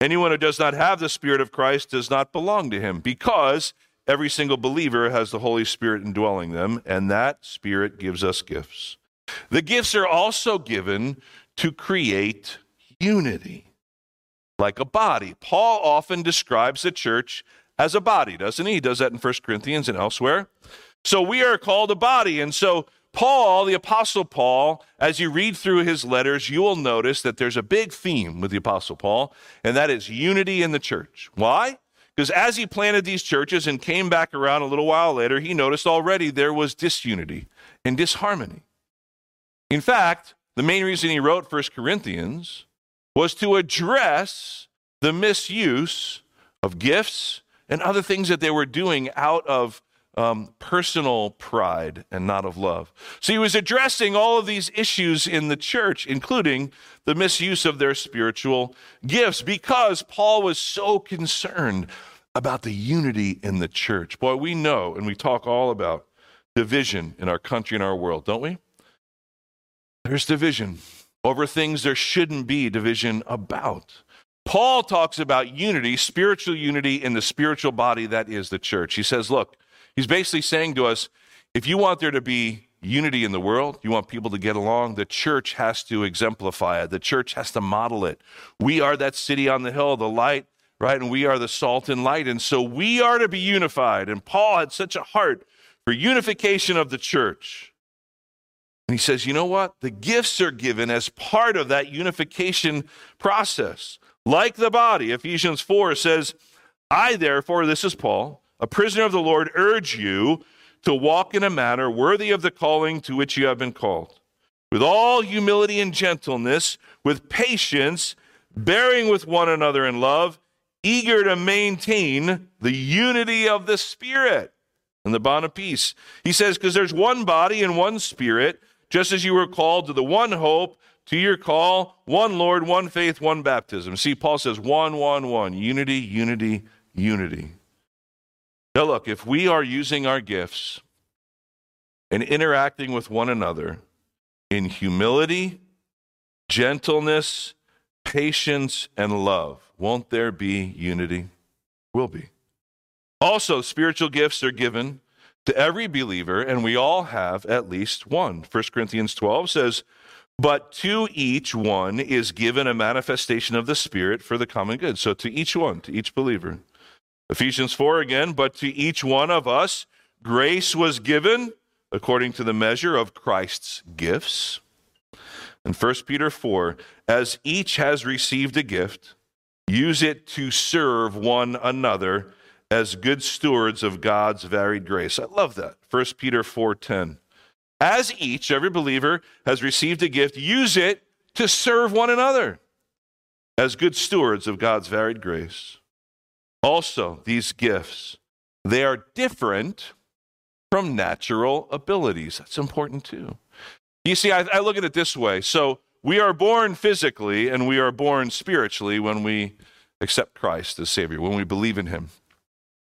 Anyone who does not have the Spirit of Christ does not belong to him, because every single believer has the Holy Spirit indwelling them, and that Spirit gives us gifts. The gifts are also given to create unity, like a body. Paul often describes the church as a body, doesn't he? He does that in 1 Corinthians and elsewhere. So we are called a body. And so, Paul, the Apostle Paul, as you read through his letters, you will notice that there's a big theme with the Apostle Paul, and that is unity in the church. Why? Because as he planted these churches and came back around a little while later, he noticed already there was disunity and disharmony. In fact, the main reason he wrote 1 Corinthians was to address the misuse of gifts and other things that they were doing out of um, personal pride and not of love. So he was addressing all of these issues in the church, including the misuse of their spiritual gifts, because Paul was so concerned about the unity in the church. Boy, we know and we talk all about division in our country and our world, don't we? There's division over things there shouldn't be division about. Paul talks about unity, spiritual unity in the spiritual body that is the church. He says, look, he's basically saying to us, if you want there to be unity in the world, you want people to get along, the church has to exemplify it. The church has to model it. We are that city on the hill, the light, right? And we are the salt and light. And so we are to be unified. And Paul had such a heart for unification of the church. And he says, you know what? The gifts are given as part of that unification process. Like the body, Ephesians 4 says, I therefore, this is Paul, a prisoner of the Lord, urge you to walk in a manner worthy of the calling to which you have been called, with all humility and gentleness, with patience, bearing with one another in love, eager to maintain the unity of the Spirit and the bond of peace. He says, because there's one body and one Spirit, just as you were called to the one hope, to your call, one Lord, one faith, one baptism. See, Paul says one, one, one, unity, unity, unity. Now, look, if we are using our gifts and interacting with one another in humility, gentleness, patience, and love, won't there be unity? Will be. Also, spiritual gifts are given to every believer, and we all have at least one. 1 Corinthians 12 says, But to each one is given a manifestation of the Spirit for the common good. So to each one, to each believer. Ephesians 4 again, but to each one of us grace was given according to the measure of Christ's gifts. And 1 Peter 4, as each has received a gift, use it to serve one another as good stewards of God's varied grace. I love that. 1 Peter 4:10. As each every believer has received a gift, use it to serve one another as good stewards of God's varied grace. Also, these gifts, they are different from natural abilities. That's important too. You see, I, I look at it this way. So we are born physically and we are born spiritually when we accept Christ as Savior, when we believe in Him.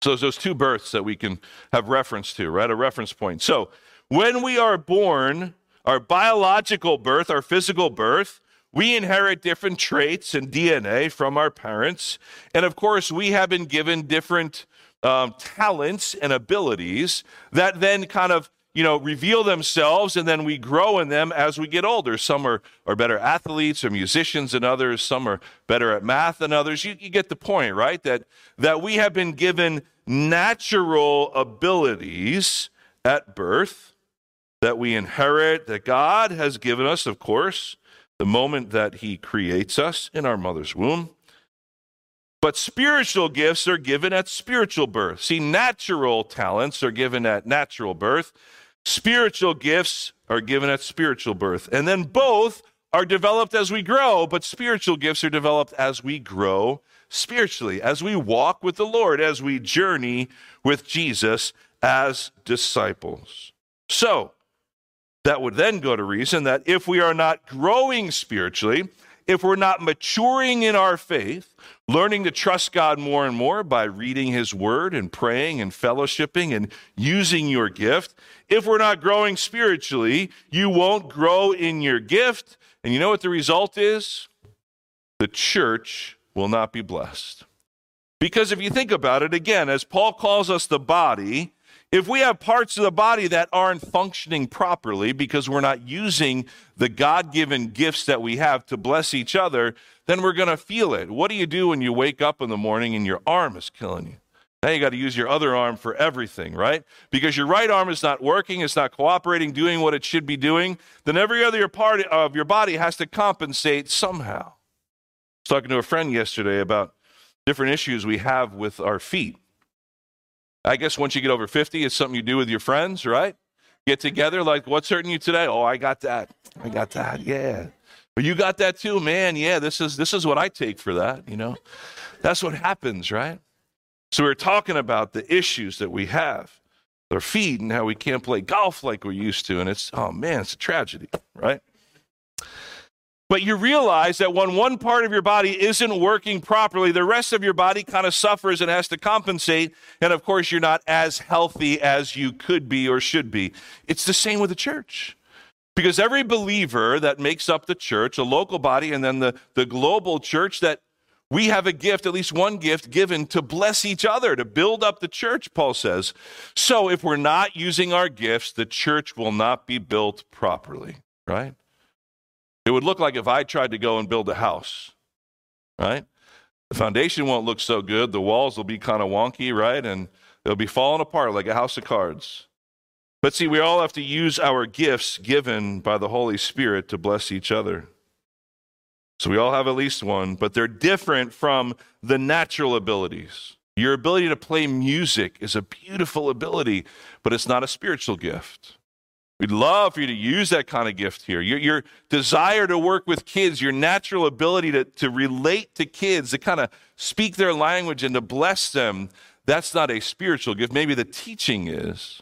So there's those two births that we can have reference to, right? A reference point. So when we are born, our biological birth, our physical birth, we inherit different traits and DNA from our parents. And of course, we have been given different um, talents and abilities that then kind of you know reveal themselves and then we grow in them as we get older. Some are, are better athletes or musicians than others. Some are better at math than others. You, you get the point right? That that we have been given natural abilities at birth that we inherit that god has given us of course the moment that he creates us in our mother's womb. But spiritual gifts are given at spiritual birth. See, natural talents are given at natural birth. Spiritual gifts are given at spiritual birth. And then both are developed as we grow, but spiritual gifts are developed as we grow spiritually, as we walk with the Lord, as we journey with Jesus as disciples. So, that would then go to reason that if we are not growing spiritually, if we're not maturing in our faith, learning to trust God more and more by reading His Word and praying and fellowshipping and using your gift, if we're not growing spiritually, you won't grow in your gift. And you know what the result is? The church will not be blessed. Because if you think about it, again, as Paul calls us the body, if we have parts of the body that aren't functioning properly because we're not using the God given gifts that we have to bless each other, then we're going to feel it. What do you do when you wake up in the morning and your arm is killing you? Now you got to use your other arm for everything, right? Because your right arm is not working, it's not cooperating, doing what it should be doing. Then every other part of your body has to compensate somehow. I was talking to a friend yesterday about different issues we have with our feet. I guess once you get over 50, it's something you do with your friends, right? Get together, like, what's hurting you today? Oh, I got that. I got that. Yeah. But you got that too, man. Yeah, this is this is what I take for that, you know. That's what happens, right? So we're talking about the issues that we have our feet and how we can't play golf like we're used to. And it's, oh man, it's a tragedy, right? But you realize that when one part of your body isn't working properly, the rest of your body kind of suffers and has to compensate. And of course, you're not as healthy as you could be or should be. It's the same with the church. Because every believer that makes up the church, a local body, and then the, the global church, that we have a gift, at least one gift given to bless each other, to build up the church, Paul says. So if we're not using our gifts, the church will not be built properly, right? It would look like if I tried to go and build a house, right? The foundation won't look so good. The walls will be kind of wonky, right? And they'll be falling apart like a house of cards. But see, we all have to use our gifts given by the Holy Spirit to bless each other. So we all have at least one, but they're different from the natural abilities. Your ability to play music is a beautiful ability, but it's not a spiritual gift. We'd love for you to use that kind of gift here. Your, your desire to work with kids, your natural ability to, to relate to kids, to kind of speak their language and to bless them, that's not a spiritual gift. Maybe the teaching is.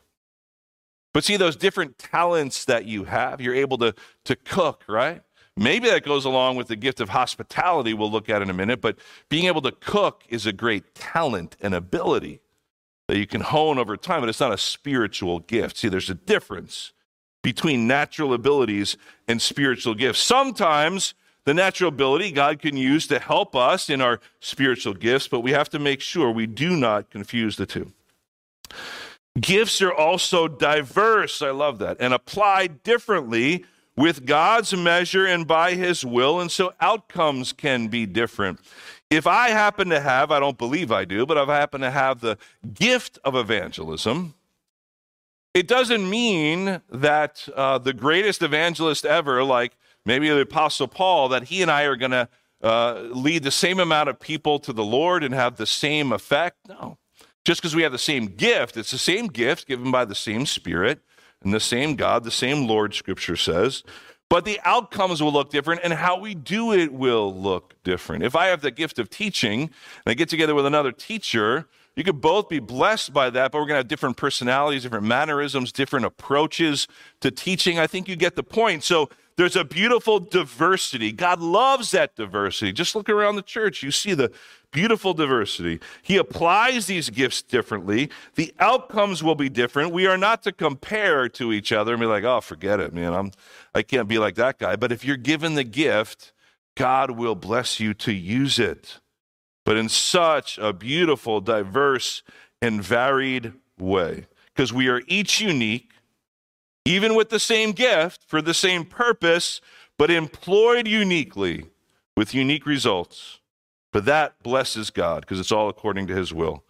But see, those different talents that you have, you're able to, to cook, right? Maybe that goes along with the gift of hospitality we'll look at in a minute, but being able to cook is a great talent and ability that you can hone over time, but it's not a spiritual gift. See, there's a difference between natural abilities and spiritual gifts. Sometimes the natural ability God can use to help us in our spiritual gifts, but we have to make sure we do not confuse the two. Gifts are also diverse, I love that, and applied differently with God's measure and by his will, and so outcomes can be different. If I happen to have, I don't believe I do, but if I happen to have the gift of evangelism, it doesn't mean that uh, the greatest evangelist ever, like maybe the Apostle Paul, that he and I are going to uh, lead the same amount of people to the Lord and have the same effect. No. Just because we have the same gift, it's the same gift given by the same Spirit and the same God, the same Lord, Scripture says. But the outcomes will look different and how we do it will look different. If I have the gift of teaching and I get together with another teacher, you could both be blessed by that, but we're going to have different personalities, different mannerisms, different approaches to teaching. I think you get the point. So there's a beautiful diversity. God loves that diversity. Just look around the church. You see the beautiful diversity. He applies these gifts differently. The outcomes will be different. We are not to compare to each other and be like, oh, forget it, man. I'm, I can't be like that guy. But if you're given the gift, God will bless you to use it but in such a beautiful, diverse, and varied way. Because we are each unique, even with the same gift for the same purpose, but employed uniquely with unique results. But that blesses God because it's all according to his will.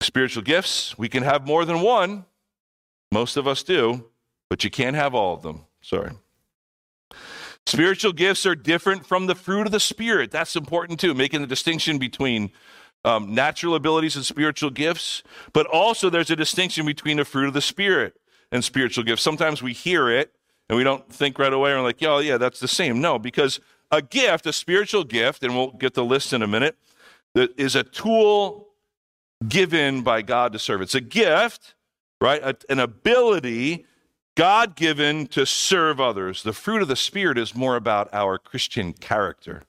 Spiritual gifts, we can have more than one. Most of us do, but you can't have all of them. Sorry. Spiritual gifts are different from the fruit of the Spirit. That's important too, making the distinction between um, natural abilities and spiritual gifts. But also, there's a distinction between the fruit of the Spirit and spiritual gifts. Sometimes we hear it and we don't think right away. We're like, oh, yeah, that's the same. No, because a gift, a spiritual gift, and we'll get the list in a minute, that is a tool given by God to serve. It's a gift, right? A, an ability God given to serve others. The fruit of the Spirit is more about our Christian character.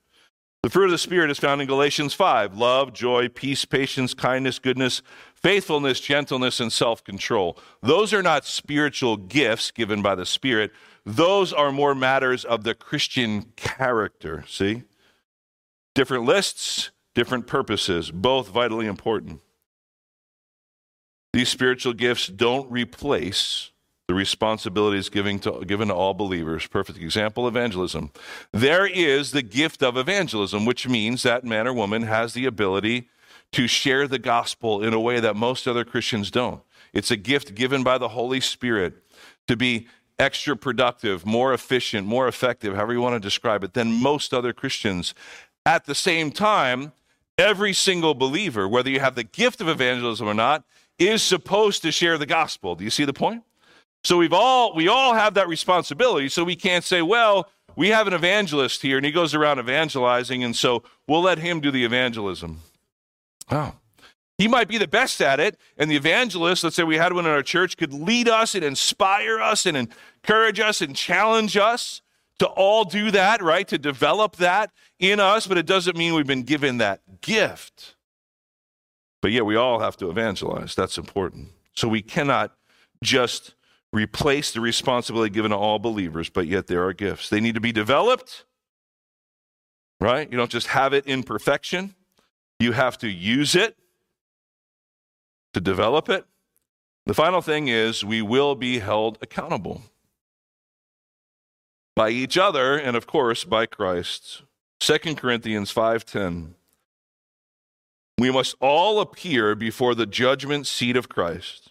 The fruit of the Spirit is found in Galatians 5 love, joy, peace, patience, kindness, goodness, faithfulness, gentleness, and self control. Those are not spiritual gifts given by the Spirit, those are more matters of the Christian character. See? Different lists, different purposes, both vitally important. These spiritual gifts don't replace the responsibilities given to, given to all believers. Perfect example evangelism. There is the gift of evangelism, which means that man or woman has the ability to share the gospel in a way that most other Christians don't. It's a gift given by the Holy Spirit to be extra productive, more efficient, more effective, however you want to describe it, than most other Christians. At the same time, every single believer, whether you have the gift of evangelism or not, is supposed to share the gospel. Do you see the point? So we've all we all have that responsibility. So we can't say, well, we have an evangelist here and he goes around evangelizing, and so we'll let him do the evangelism. Oh. He might be the best at it, and the evangelist, let's say we had one in our church, could lead us and inspire us and encourage us and challenge us to all do that, right? To develop that in us, but it doesn't mean we've been given that gift. But yeah, we all have to evangelize. That's important. So we cannot just replace the responsibility given to all believers, but yet there are gifts. They need to be developed, right? You don't just have it in perfection, you have to use it to develop it. The final thing is we will be held accountable by each other and of course by Christ. 2 Corinthians 5:10 We must all appear before the judgment seat of Christ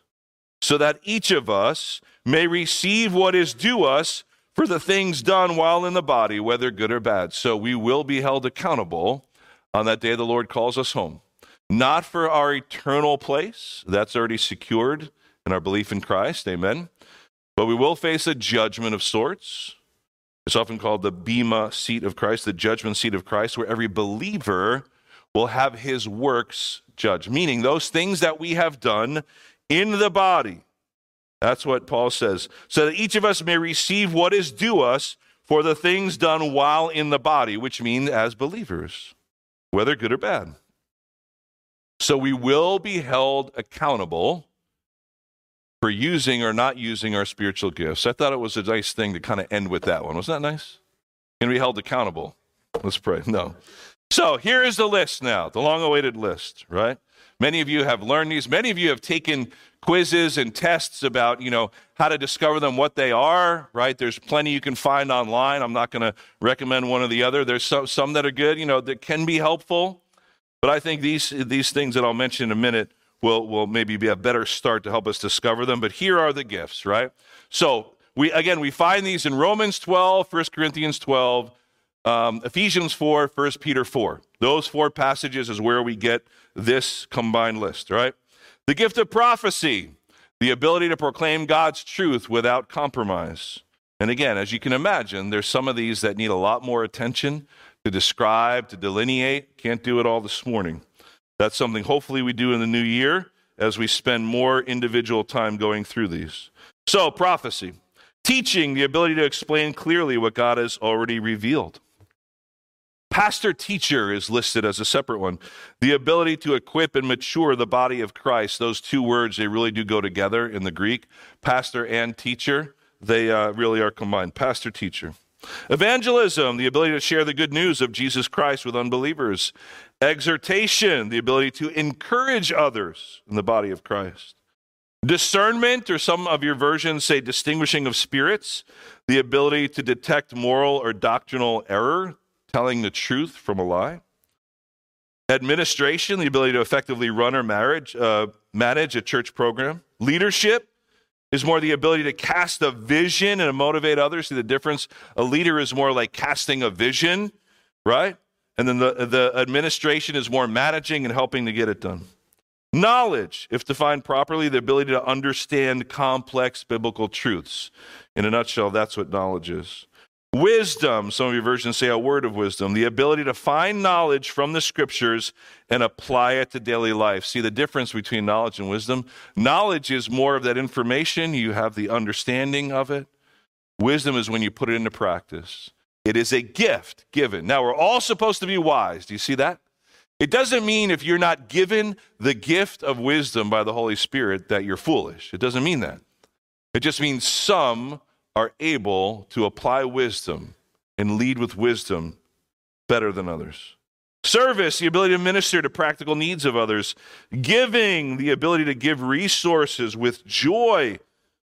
so that each of us may receive what is due us for the things done while in the body whether good or bad. So we will be held accountable on that day the Lord calls us home not for our eternal place, that's already secured in our belief in Christ, amen. But we will face a judgment of sorts. It's often called the Bema seat of Christ, the judgment seat of Christ, where every believer will have his works judged, meaning those things that we have done in the body. That's what Paul says. So that each of us may receive what is due us for the things done while in the body, which means as believers, whether good or bad. So we will be held accountable for using or not using our spiritual gifts. I thought it was a nice thing to kind of end with that one. Wasn't that nice? Can be held accountable. Let's pray. No. So here is the list now, the long awaited list, right? Many of you have learned these. Many of you have taken quizzes and tests about, you know, how to discover them, what they are, right? There's plenty you can find online. I'm not going to recommend one or the other. There's some, some that are good, you know, that can be helpful. But I think these, these things that I'll mention in a minute will, will maybe be a better start to help us discover them. But here are the gifts, right? So, we, again, we find these in Romans 12, 1 Corinthians 12, um, Ephesians 4, 1 Peter 4. Those four passages is where we get this combined list, right? The gift of prophecy, the ability to proclaim God's truth without compromise. And again, as you can imagine, there's some of these that need a lot more attention to describe, to delineate. Can't do it all this morning. That's something hopefully we do in the new year as we spend more individual time going through these. So, prophecy, teaching, the ability to explain clearly what God has already revealed. Pastor teacher is listed as a separate one. The ability to equip and mature the body of Christ. Those two words, they really do go together in the Greek. Pastor and teacher, they uh, really are combined. Pastor teacher. Evangelism, the ability to share the good news of Jesus Christ with unbelievers. Exhortation, the ability to encourage others in the body of Christ. Discernment, or some of your versions say distinguishing of spirits, the ability to detect moral or doctrinal error, telling the truth from a lie. Administration, the ability to effectively run or marriage, uh, manage a church program. Leadership, is more the ability to cast a vision and motivate others. See the difference? A leader is more like casting a vision, right? And then the, the administration is more managing and helping to get it done. Knowledge, if defined properly, the ability to understand complex biblical truths. In a nutshell, that's what knowledge is. Wisdom, some of your versions say a word of wisdom, the ability to find knowledge from the scriptures and apply it to daily life. See the difference between knowledge and wisdom? Knowledge is more of that information, you have the understanding of it. Wisdom is when you put it into practice. It is a gift given. Now, we're all supposed to be wise. Do you see that? It doesn't mean if you're not given the gift of wisdom by the Holy Spirit that you're foolish. It doesn't mean that. It just means some are able to apply wisdom and lead with wisdom better than others. Service, the ability to minister to practical needs of others. Giving, the ability to give resources with joy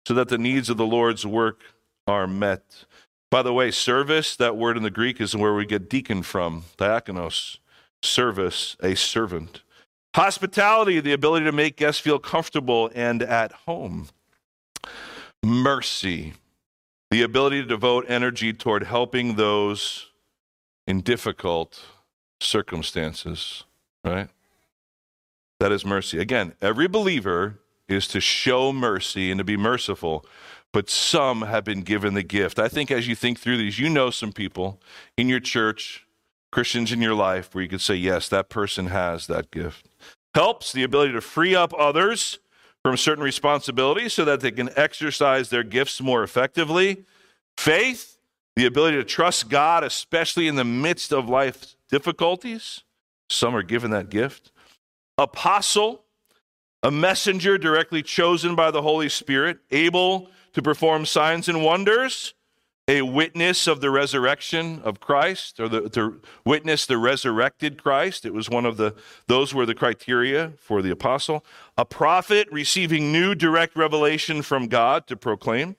so that the needs of the Lord's work are met. By the way, service, that word in the Greek is where we get deacon from, diakonos, service, a servant. Hospitality, the ability to make guests feel comfortable and at home. Mercy, the ability to devote energy toward helping those in difficult circumstances, right? That is mercy. Again, every believer is to show mercy and to be merciful, but some have been given the gift. I think as you think through these, you know some people in your church, Christians in your life, where you could say, yes, that person has that gift. Helps the ability to free up others from certain responsibilities so that they can exercise their gifts more effectively. Faith, the ability to trust God, especially in the midst of life's difficulties. Some are given that gift. Apostle, a messenger directly chosen by the Holy Spirit, able to perform signs and wonders, a witness of the resurrection of Christ, or the, to witness the resurrected Christ. It was one of the, those were the criteria for the apostle. A prophet receiving new direct revelation from God to proclaim.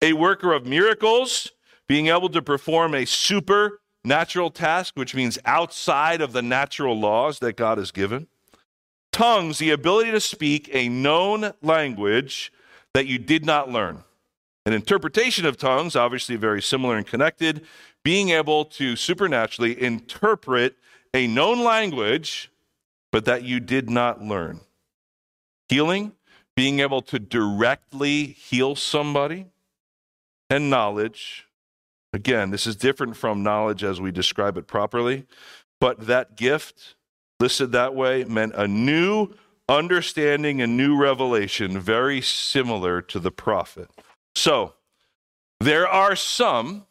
A worker of miracles, being able to perform a supernatural task, which means outside of the natural laws that God has given. Tongues, the ability to speak a known language that you did not learn. An interpretation of tongues, obviously very similar and connected, being able to supernaturally interpret a known language, but that you did not learn. Healing, being able to directly heal somebody, and knowledge. Again, this is different from knowledge as we describe it properly, but that gift listed that way meant a new understanding and new revelation, very similar to the prophet. So, there are some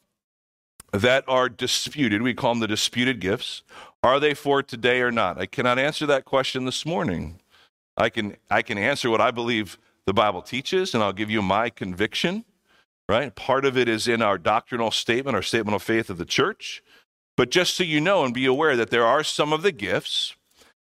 that are disputed. We call them the disputed gifts. Are they for today or not? I cannot answer that question this morning. I can, I can answer what I believe the Bible teaches, and I'll give you my conviction, right? Part of it is in our doctrinal statement, our statement of faith of the church. But just so you know and be aware that there are some of the gifts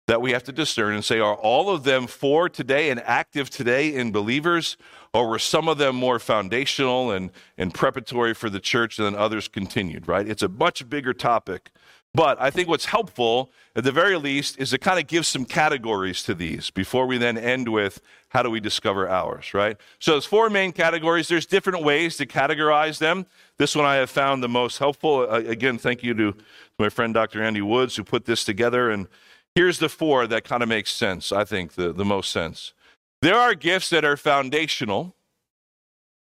that we have to discern and say, are all of them for today and active today in believers, or were some of them more foundational and, and preparatory for the church and then others continued, right? It's a much bigger topic. But I think what's helpful, at the very least, is to kind of give some categories to these before we then end with how do we discover ours, right? So there's four main categories. There's different ways to categorize them. This one I have found the most helpful. Uh, again, thank you to my friend Dr. Andy Woods who put this together. And here's the four that kind of makes sense, I think, the, the most sense. There are gifts that are foundational,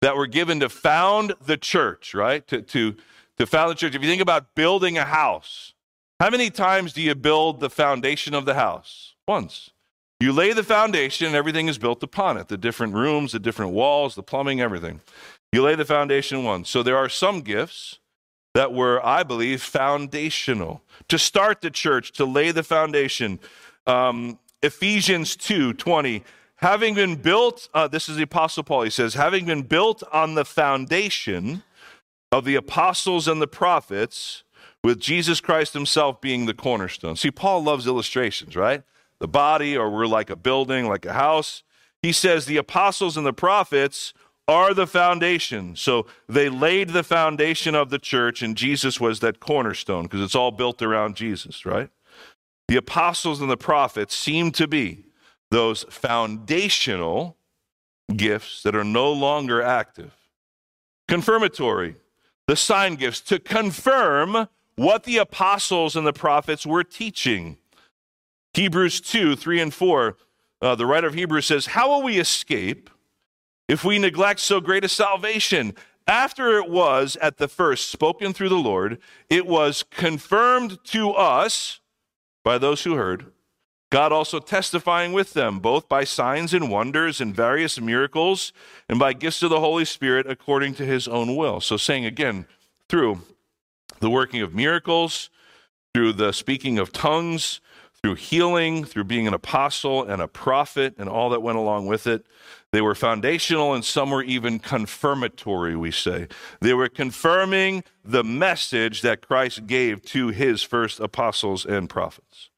that were given to found the church, right? To, to, to found the church. If you think about building a house, how many times do you build the foundation of the house? Once. You lay the foundation and everything is built upon it the different rooms, the different walls, the plumbing, everything. You lay the foundation once. So there are some gifts that were, I believe, foundational to start the church, to lay the foundation. Um, Ephesians 2 20. Having been built, uh, this is the Apostle Paul, he says, having been built on the foundation of the apostles and the prophets, with Jesus Christ himself being the cornerstone. See, Paul loves illustrations, right? The body, or we're like a building, like a house. He says the apostles and the prophets are the foundation. So they laid the foundation of the church, and Jesus was that cornerstone because it's all built around Jesus, right? The apostles and the prophets seem to be those foundational gifts that are no longer active. Confirmatory, the sign gifts to confirm what the apostles and the prophets were teaching. Hebrews 2 3 and 4, uh, the writer of Hebrews says, How will we escape if we neglect so great a salvation? After it was at the first spoken through the Lord, it was confirmed to us by those who heard. God also testifying with them, both by signs and wonders and various miracles, and by gifts of the Holy Spirit according to his own will. So, saying again, through the working of miracles, through the speaking of tongues, through healing, through being an apostle and a prophet, and all that went along with it. They were foundational and some were even confirmatory, we say. They were confirming the message that Christ gave to his first apostles and prophets.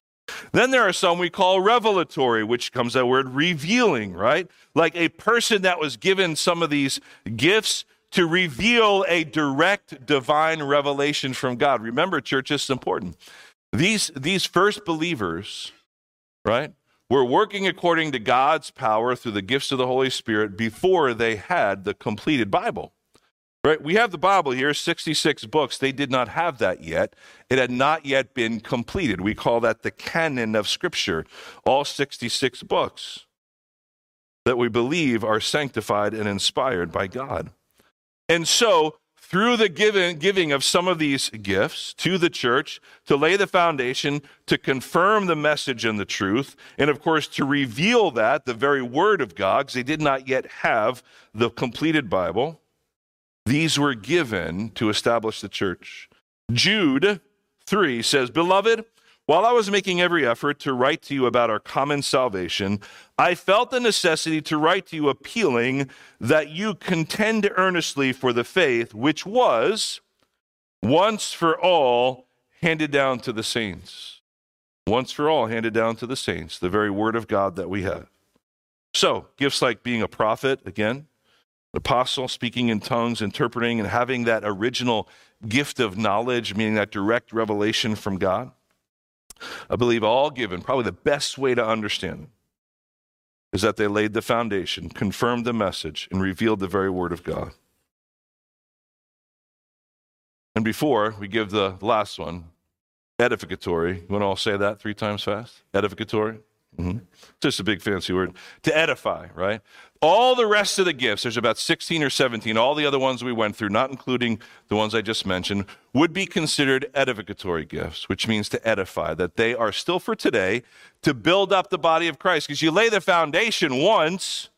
Then there are some we call revelatory, which comes that word revealing, right? Like a person that was given some of these gifts to reveal a direct divine revelation from God. Remember, church, this is important. These, these first believers, right, were working according to God's power through the gifts of the Holy Spirit before they had the completed Bible. Right? We have the Bible here, 66 books. They did not have that yet. It had not yet been completed. We call that the canon of Scripture, all 66 books that we believe are sanctified and inspired by God. And so, through the giving, giving of some of these gifts to the church, to lay the foundation, to confirm the message and the truth, and of course, to reveal that, the very word of God, because they did not yet have the completed Bible, these were given to establish the church. Jude 3 says, Beloved, while I was making every effort to write to you about our common salvation, I felt the necessity to write to you appealing that you contend earnestly for the faith which was once for all handed down to the saints. Once for all handed down to the saints, the very word of God that we have. So, gifts like being a prophet, again, apostle, speaking in tongues, interpreting, and having that original gift of knowledge, meaning that direct revelation from God. I believe all given, probably the best way to understand them is that they laid the foundation, confirmed the message, and revealed the very word of God. And before we give the last one, edificatory, you want to all say that three times fast? Edificatory? Hmm Just a big fancy word. To edify, right? All the rest of the gifts, there's about 16 or 17, all the other ones we went through, not including the ones I just mentioned, would be considered edificatory gifts, which means to edify, that they are still for today to build up the body of Christ. Because you lay the foundation once,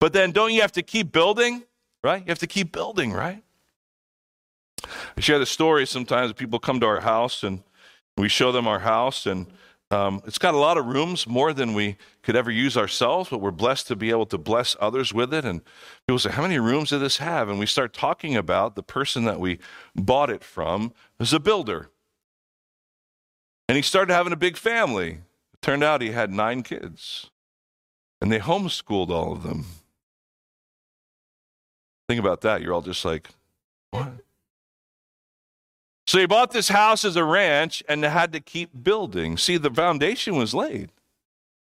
but then don't you have to keep building, right? You have to keep building, right? I share the story sometimes people come to our house and we show them our house and um, it's got a lot of rooms, more than we could ever use ourselves, but we're blessed to be able to bless others with it. And people say, How many rooms does this have? And we start talking about the person that we bought it from as a builder. And he started having a big family. It turned out he had nine kids, and they homeschooled all of them. Think about that. You're all just like, What? So he bought this house as a ranch and had to keep building. See, the foundation was laid.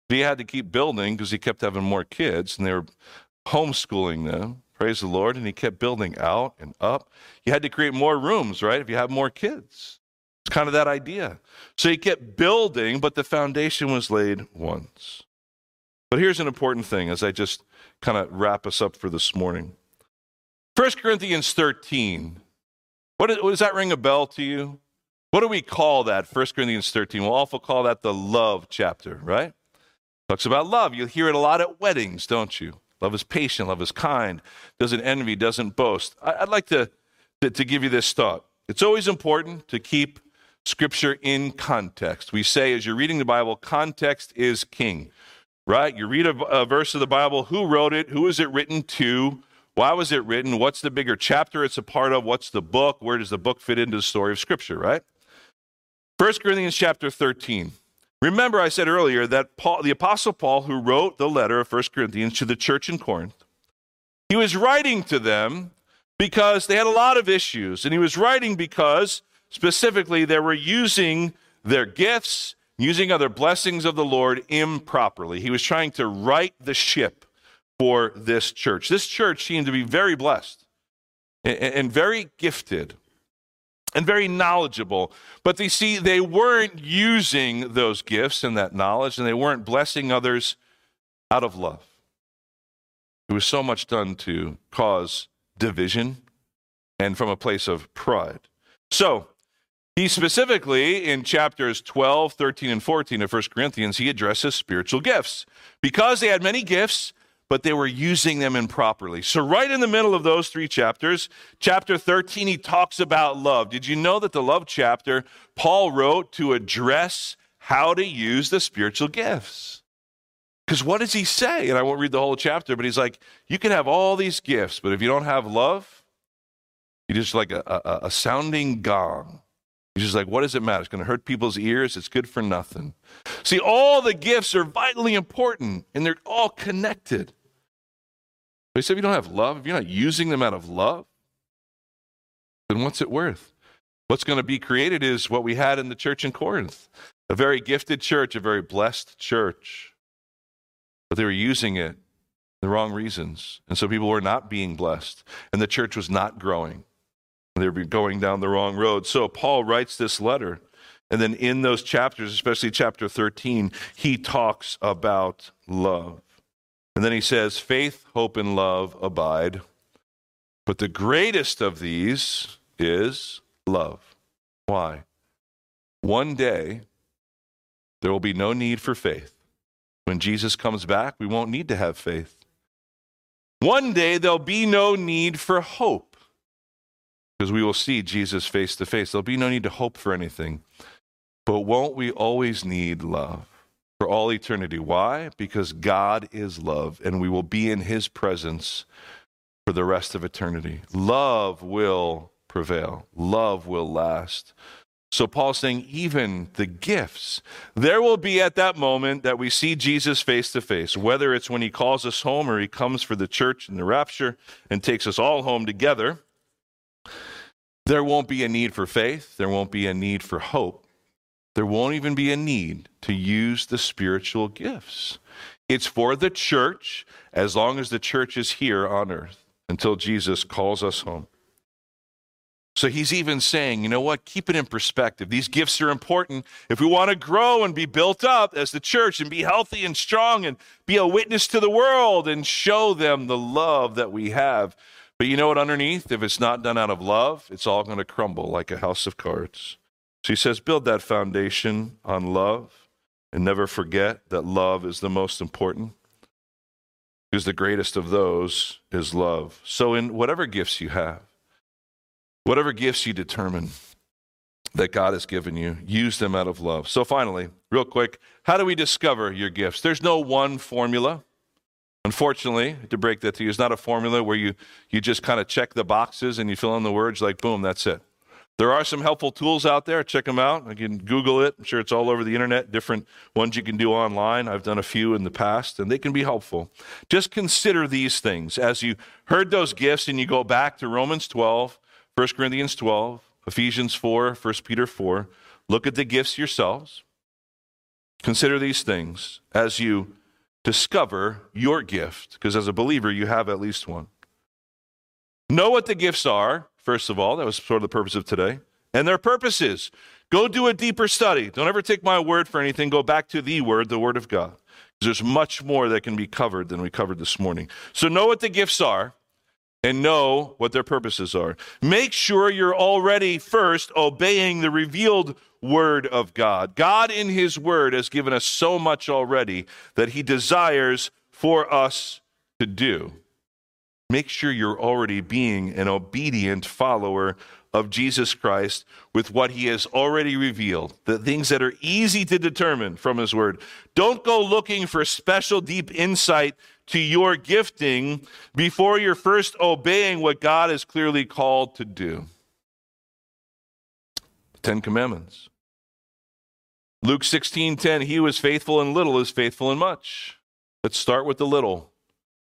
He had to keep building because he kept having more kids and they were homeschooling them. Praise the Lord. And he kept building out and up. You had to create more rooms, right? If you have more kids. It's kind of that idea. So he kept building, but the foundation was laid once. But here's an important thing as I just kind of wrap us up for this morning 1 Corinthians 13 what, is, what does that ring a bell to you? What do we call that? 1 Corinthians 13. We'll also call that the love chapter, right? Talks about love. You'll hear it a lot at weddings, don't you? Love is patient, love is kind, doesn't envy, doesn't boast. I, would like to, to, to give you this thought. It's always important to keep scripture in context. We say, as you're reading the Bible, context is king, right? You read a, a verse of the Bible, who wrote it? Who is it written to? Why was it written? What's the bigger chapter it's a part of? What's the book? Where does the book fit into the story of Scripture, right? 1 Corinthians chapter 13. Remember, I said earlier that Paul, the Apostle Paul, who wrote the letter of 1 Corinthians to the church in Corinth, he was writing to them because they had a lot of issues. And he was writing because specifically they were using their gifts, using other blessings of the Lord improperly. He was trying to right the ship for this church. This church seemed to be very blessed and, and very gifted and very knowledgeable. But they see they weren't using those gifts and that knowledge, and they weren't blessing others out of love. It was so much done to cause division and from a place of pride. So, he specifically, in chapters 12, 13, and 14 of 1 Corinthians, he addresses spiritual gifts. Because they had many gifts, but they were using them improperly. So, right in the middle of those three chapters, chapter 13, he talks about love. Did you know that the love chapter Paul wrote to address how to use the spiritual gifts. Because what does he say? And I won't read the whole chapter, but he's like, you can have all these gifts, but if you don't have love, you're just like a, a, a sounding gong. He's just like, what does it matter? It's going to hurt people's ears. It's good for nothing. See, all the gifts are vitally important and they're all connected. But he said, if you don't have love, if you're not using them out of love, then what's it worth? What's going to be created is what we had in the church in Corinth a very gifted church, a very blessed church. But they were using it the wrong reasons. And so people were not being blessed, and the church was not growing. They were going down the wrong road. So Paul writes this letter. And then in those chapters, especially chapter 13, he talks about love. And then he says, faith, hope, and love abide. But the greatest of these is love. Why? One day, there will be no need for faith. When Jesus comes back, we won't need to have faith. One day, there'll be no need for hope because we will see Jesus face to face. There'll be no need to hope for anything. But won't we always need love for all eternity? Why? Because God is love and we will be in his presence for the rest of eternity. Love will prevail, love will last. So Paul's saying, even the gifts, there will be at that moment that we see Jesus face to face, whether it's when he calls us home or he comes for the church in the rapture and takes us all home together. There won't be a need for faith. There won't be a need for hope. There won't even be a need to use the spiritual gifts. It's for the church as long as the church is here on earth until Jesus calls us home. So he's even saying, you know what? Keep it in perspective. These gifts are important. If we want to grow and be built up as the church and be healthy and strong and be a witness to the world and show them the love that we have. But you know what? Underneath, if it's not done out of love, it's all going to crumble like a house of cards. So he says, build that foundation on love and never forget that love is the most important. Because the greatest of those is love. So, in whatever gifts you have, Whatever gifts you determine that God has given you, use them out of love. So, finally, real quick, how do we discover your gifts? There's no one formula. Unfortunately, to break that to you, it's not a formula where you, you just kind of check the boxes and you fill in the words like, boom, that's it. There are some helpful tools out there. Check them out. You can Google it. I'm sure it's all over the internet, different ones you can do online. I've done a few in the past, and they can be helpful. Just consider these things. As you heard those gifts and you go back to Romans 12, 1 Corinthians 12, Ephesians 4, 1 Peter 4. Look at the gifts yourselves. Consider these things as you discover your gift, because as a believer, you have at least one. Know what the gifts are, first of all. That was sort of the purpose of today. And their purposes. Go do a deeper study. Don't ever take my word for anything. Go back to the word, the word of God. There's much more that can be covered than we covered this morning. So know what the gifts are and know what their purposes are. Make sure you're already first obeying the revealed word of God. God, in his word, has given us so much already that he desires for us to do. Make sure you're already being an obedient follower of Jesus Christ with what he has already revealed, the things that are easy to determine from his word. Don't go looking for special deep insight to your gifting before you're first obeying what God is clearly called to do. The Ten Commandments. Luke 16 10, he who is faithful in little is faithful in much. Let's start with the little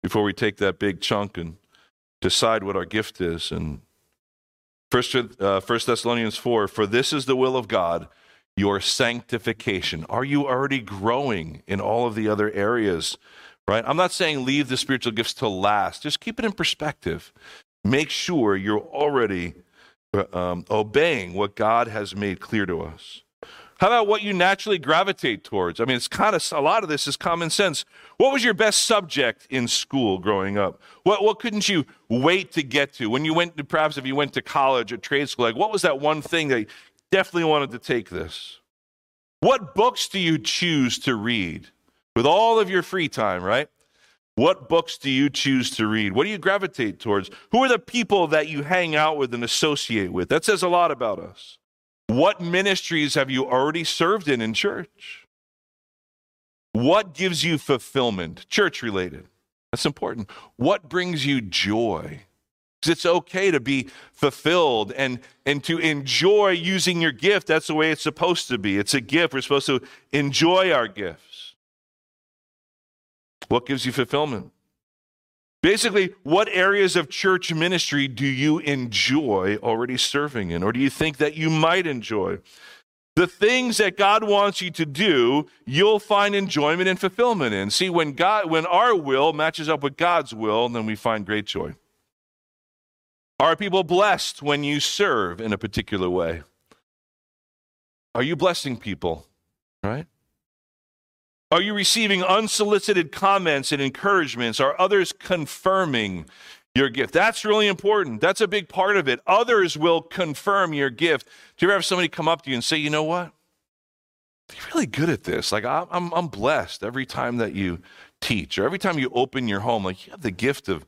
before we take that big chunk and decide what our gift is. And First, uh, First Thessalonians 4 For this is the will of God, your sanctification. Are you already growing in all of the other areas? Right? I'm not saying leave the spiritual gifts to last. Just keep it in perspective. Make sure you're already uh, um, obeying what God has made clear to us. How about what you naturally gravitate towards? I mean, it's kind of a lot of this is common sense. What was your best subject in school growing up? What what couldn't you wait to get to when you went to perhaps if you went to college or trade school? Like, what was that one thing that definitely wanted to take this? What books do you choose to read with all of your free time? Right? What books do you choose to read? What do you gravitate towards? Who are the people that you hang out with and associate with? That says a lot about us. What ministries have you already served in in church? What gives you fulfillment, church related? That's important. What brings you joy? It's okay to be fulfilled and, and to enjoy using your gift. That's the way it's supposed to be. It's a gift. We're supposed to enjoy our gifts. What gives you fulfillment? Basically, what areas of church ministry do you enjoy already serving in, or do you think that you might enjoy? The things that God wants you to do, you'll find enjoyment and fulfillment in. See, when God, when our will matches up with God's will, then we find great joy. Are people blessed when you serve in a particular way? Are you blessing people? Right? Are you receiving unsolicited comments and encouragements? Are others confirming your gift? That's really important. That's a big part of it. Others will confirm your gift. Do you ever have somebody come up to you and say, you know what? You're really good at this. Like, I'm, I'm, blessed every time that you teach or every time you open your home. Like, you have the gift of,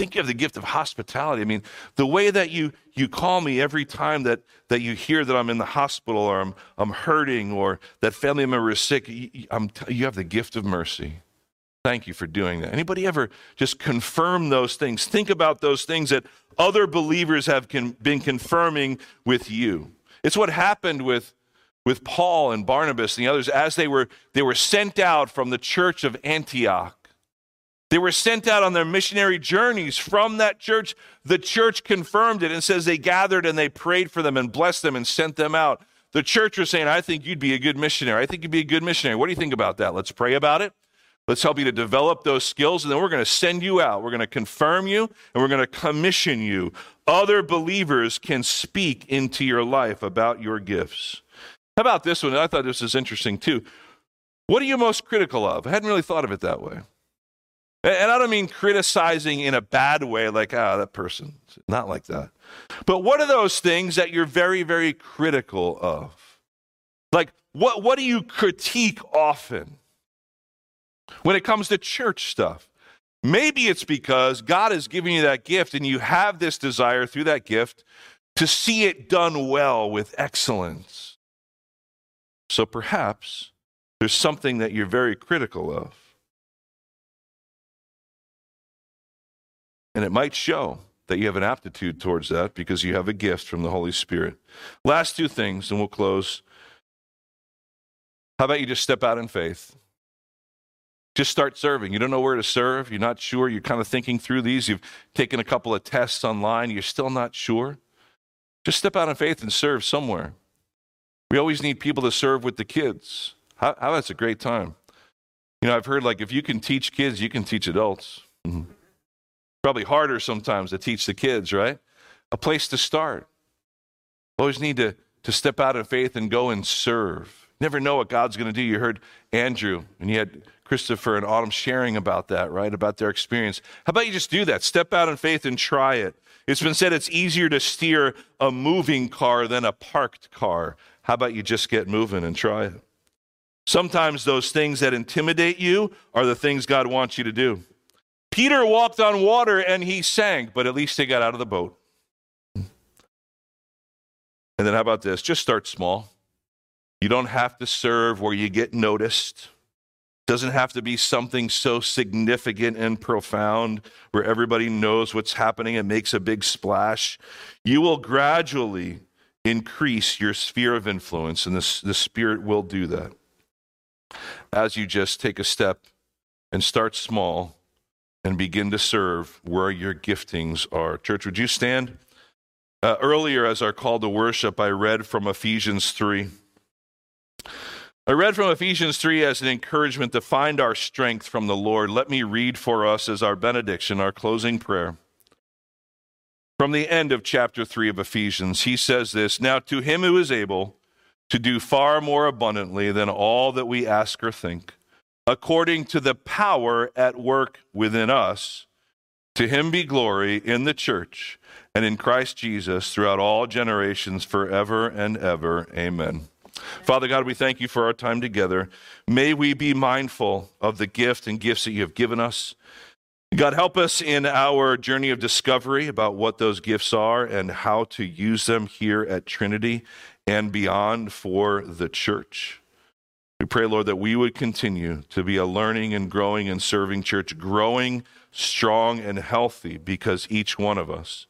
think you have the gift of hospitality. I mean, the way that you you call me every time that that you hear that I'm in the hospital or I'm I'm hurting or that family member is sick, you, you- have the gift of mercy. Thank you for doing that. Anybody ever just confirm those things? Think about those things that other believers have con- been confirming with you. It's what happened with with Paul and Barnabas and the others as they were they were sent out from the church of Antioch. They were sent out on their missionary journeys from that church. The church confirmed it and says they gathered and they prayed for them and blessed them and sent them out. The church was saying, I think you'd be a good missionary. I think you'd be a good missionary. What do you think about that? Let's pray about it. Let's help you to develop those skills, and then we're going to send you out. We're going to confirm you, and we're going to commission you. Other believers can speak into your life about your gifts. How about this one? I thought this was interesting too. What are you most critical of? I hadn't really thought of it that way. And I don't mean criticizing in a bad way, like, ah, that person. Not like that. But what are those things that you're very, very critical of? Like, what, what do you critique often when it comes to church stuff? Maybe it's because God has given you that gift and you have this desire through that gift to see it done well with excellence. So perhaps there's something that you're very critical of. And it might show that you have an aptitude towards that because you have a gift from the Holy Spirit. Last two things, and we'll close. How about you just step out in faith? Just start serving. You don't know where to serve. You're not sure. You're kind of thinking through these. You've taken a couple of tests online. You're still not sure. Just step out in faith and serve somewhere. We always need people to serve with the kids. How, how that's a great time. You know, I've heard like if you can teach kids, you can teach adults. Mhm. Probably harder sometimes to teach the kids, right? A place to start. Always need to, to step out in faith and go and serve. Never know what God's going to do. You heard Andrew and you had Christopher and Autumn sharing about that, right? About their experience. How about you just do that? Step out in faith and try it. It's been said it's easier to steer a moving car than a parked car. How about you just get moving and try it? Sometimes those things that intimidate you are the things God wants you to do. Peter walked on water and he sank, but at least he got out of the boat. And then how about this? Just start small. You don't have to serve where you get noticed. Doesn't have to be something so significant and profound where everybody knows what's happening and makes a big splash. You will gradually increase your sphere of influence, and this, the Spirit will do that. As you just take a step and start small and begin to serve where your giftings are. Church, would you stand? Uh, earlier, as our call to worship, I read from Ephesians 3. I read from Ephesians 3 as an encouragement to find our strength from the Lord. Let me read for us as our benediction, our closing prayer. From the end of chapter 3 of Ephesians, he says this Now to him who is able to do far more abundantly than all that we ask or think, according to the power at work within us, to him be glory in the church and in Christ Jesus throughout all generations, forever and ever. Amen. Father God, we thank you for our time together. May we be mindful of the gift and gifts that you have given us. God, help us in our journey of discovery about what those gifts are and how to use them here at Trinity and beyond for the church. We pray, Lord, that we would continue to be a learning and growing and serving church, growing strong and healthy because each one of us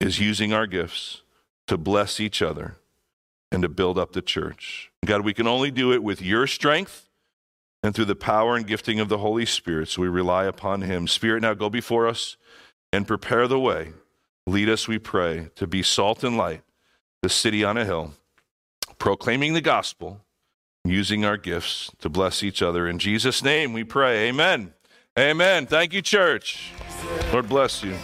is using our gifts to bless each other and to build up the church. God, we can only do it with your strength and through the power and gifting of the Holy Spirit. So we rely upon him. Spirit, now go before us and prepare the way. Lead us, we pray, to be salt and light, the city on a hill, proclaiming the gospel, using our gifts to bless each other. In Jesus' name we pray. Amen. Amen. Thank you, church. Lord bless you.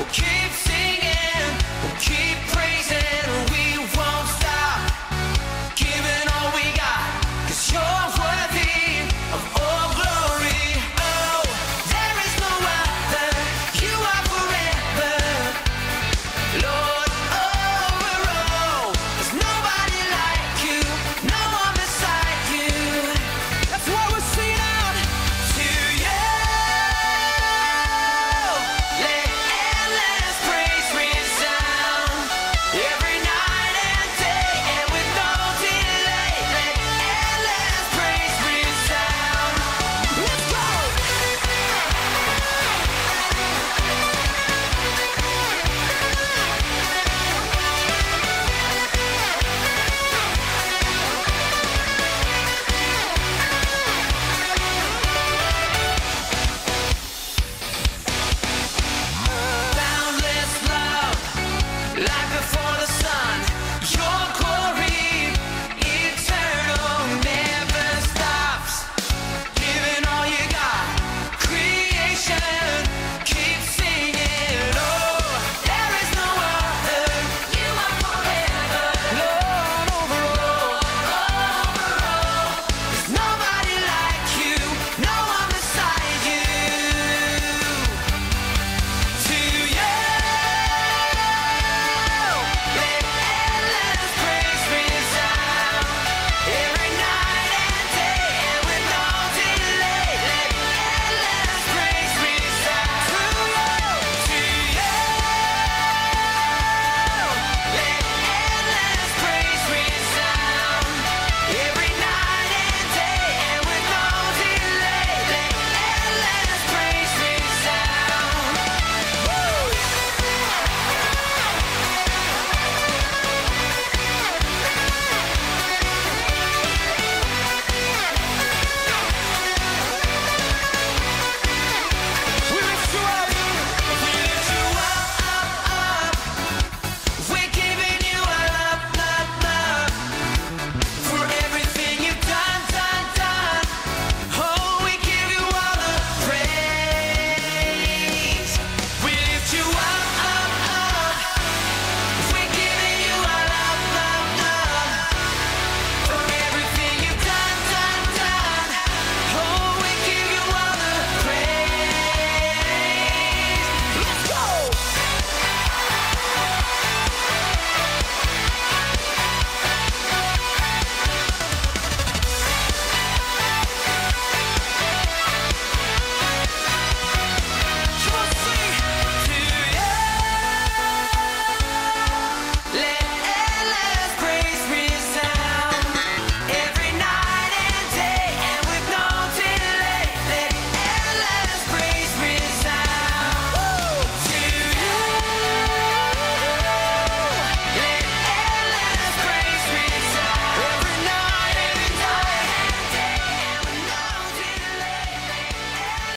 Okay.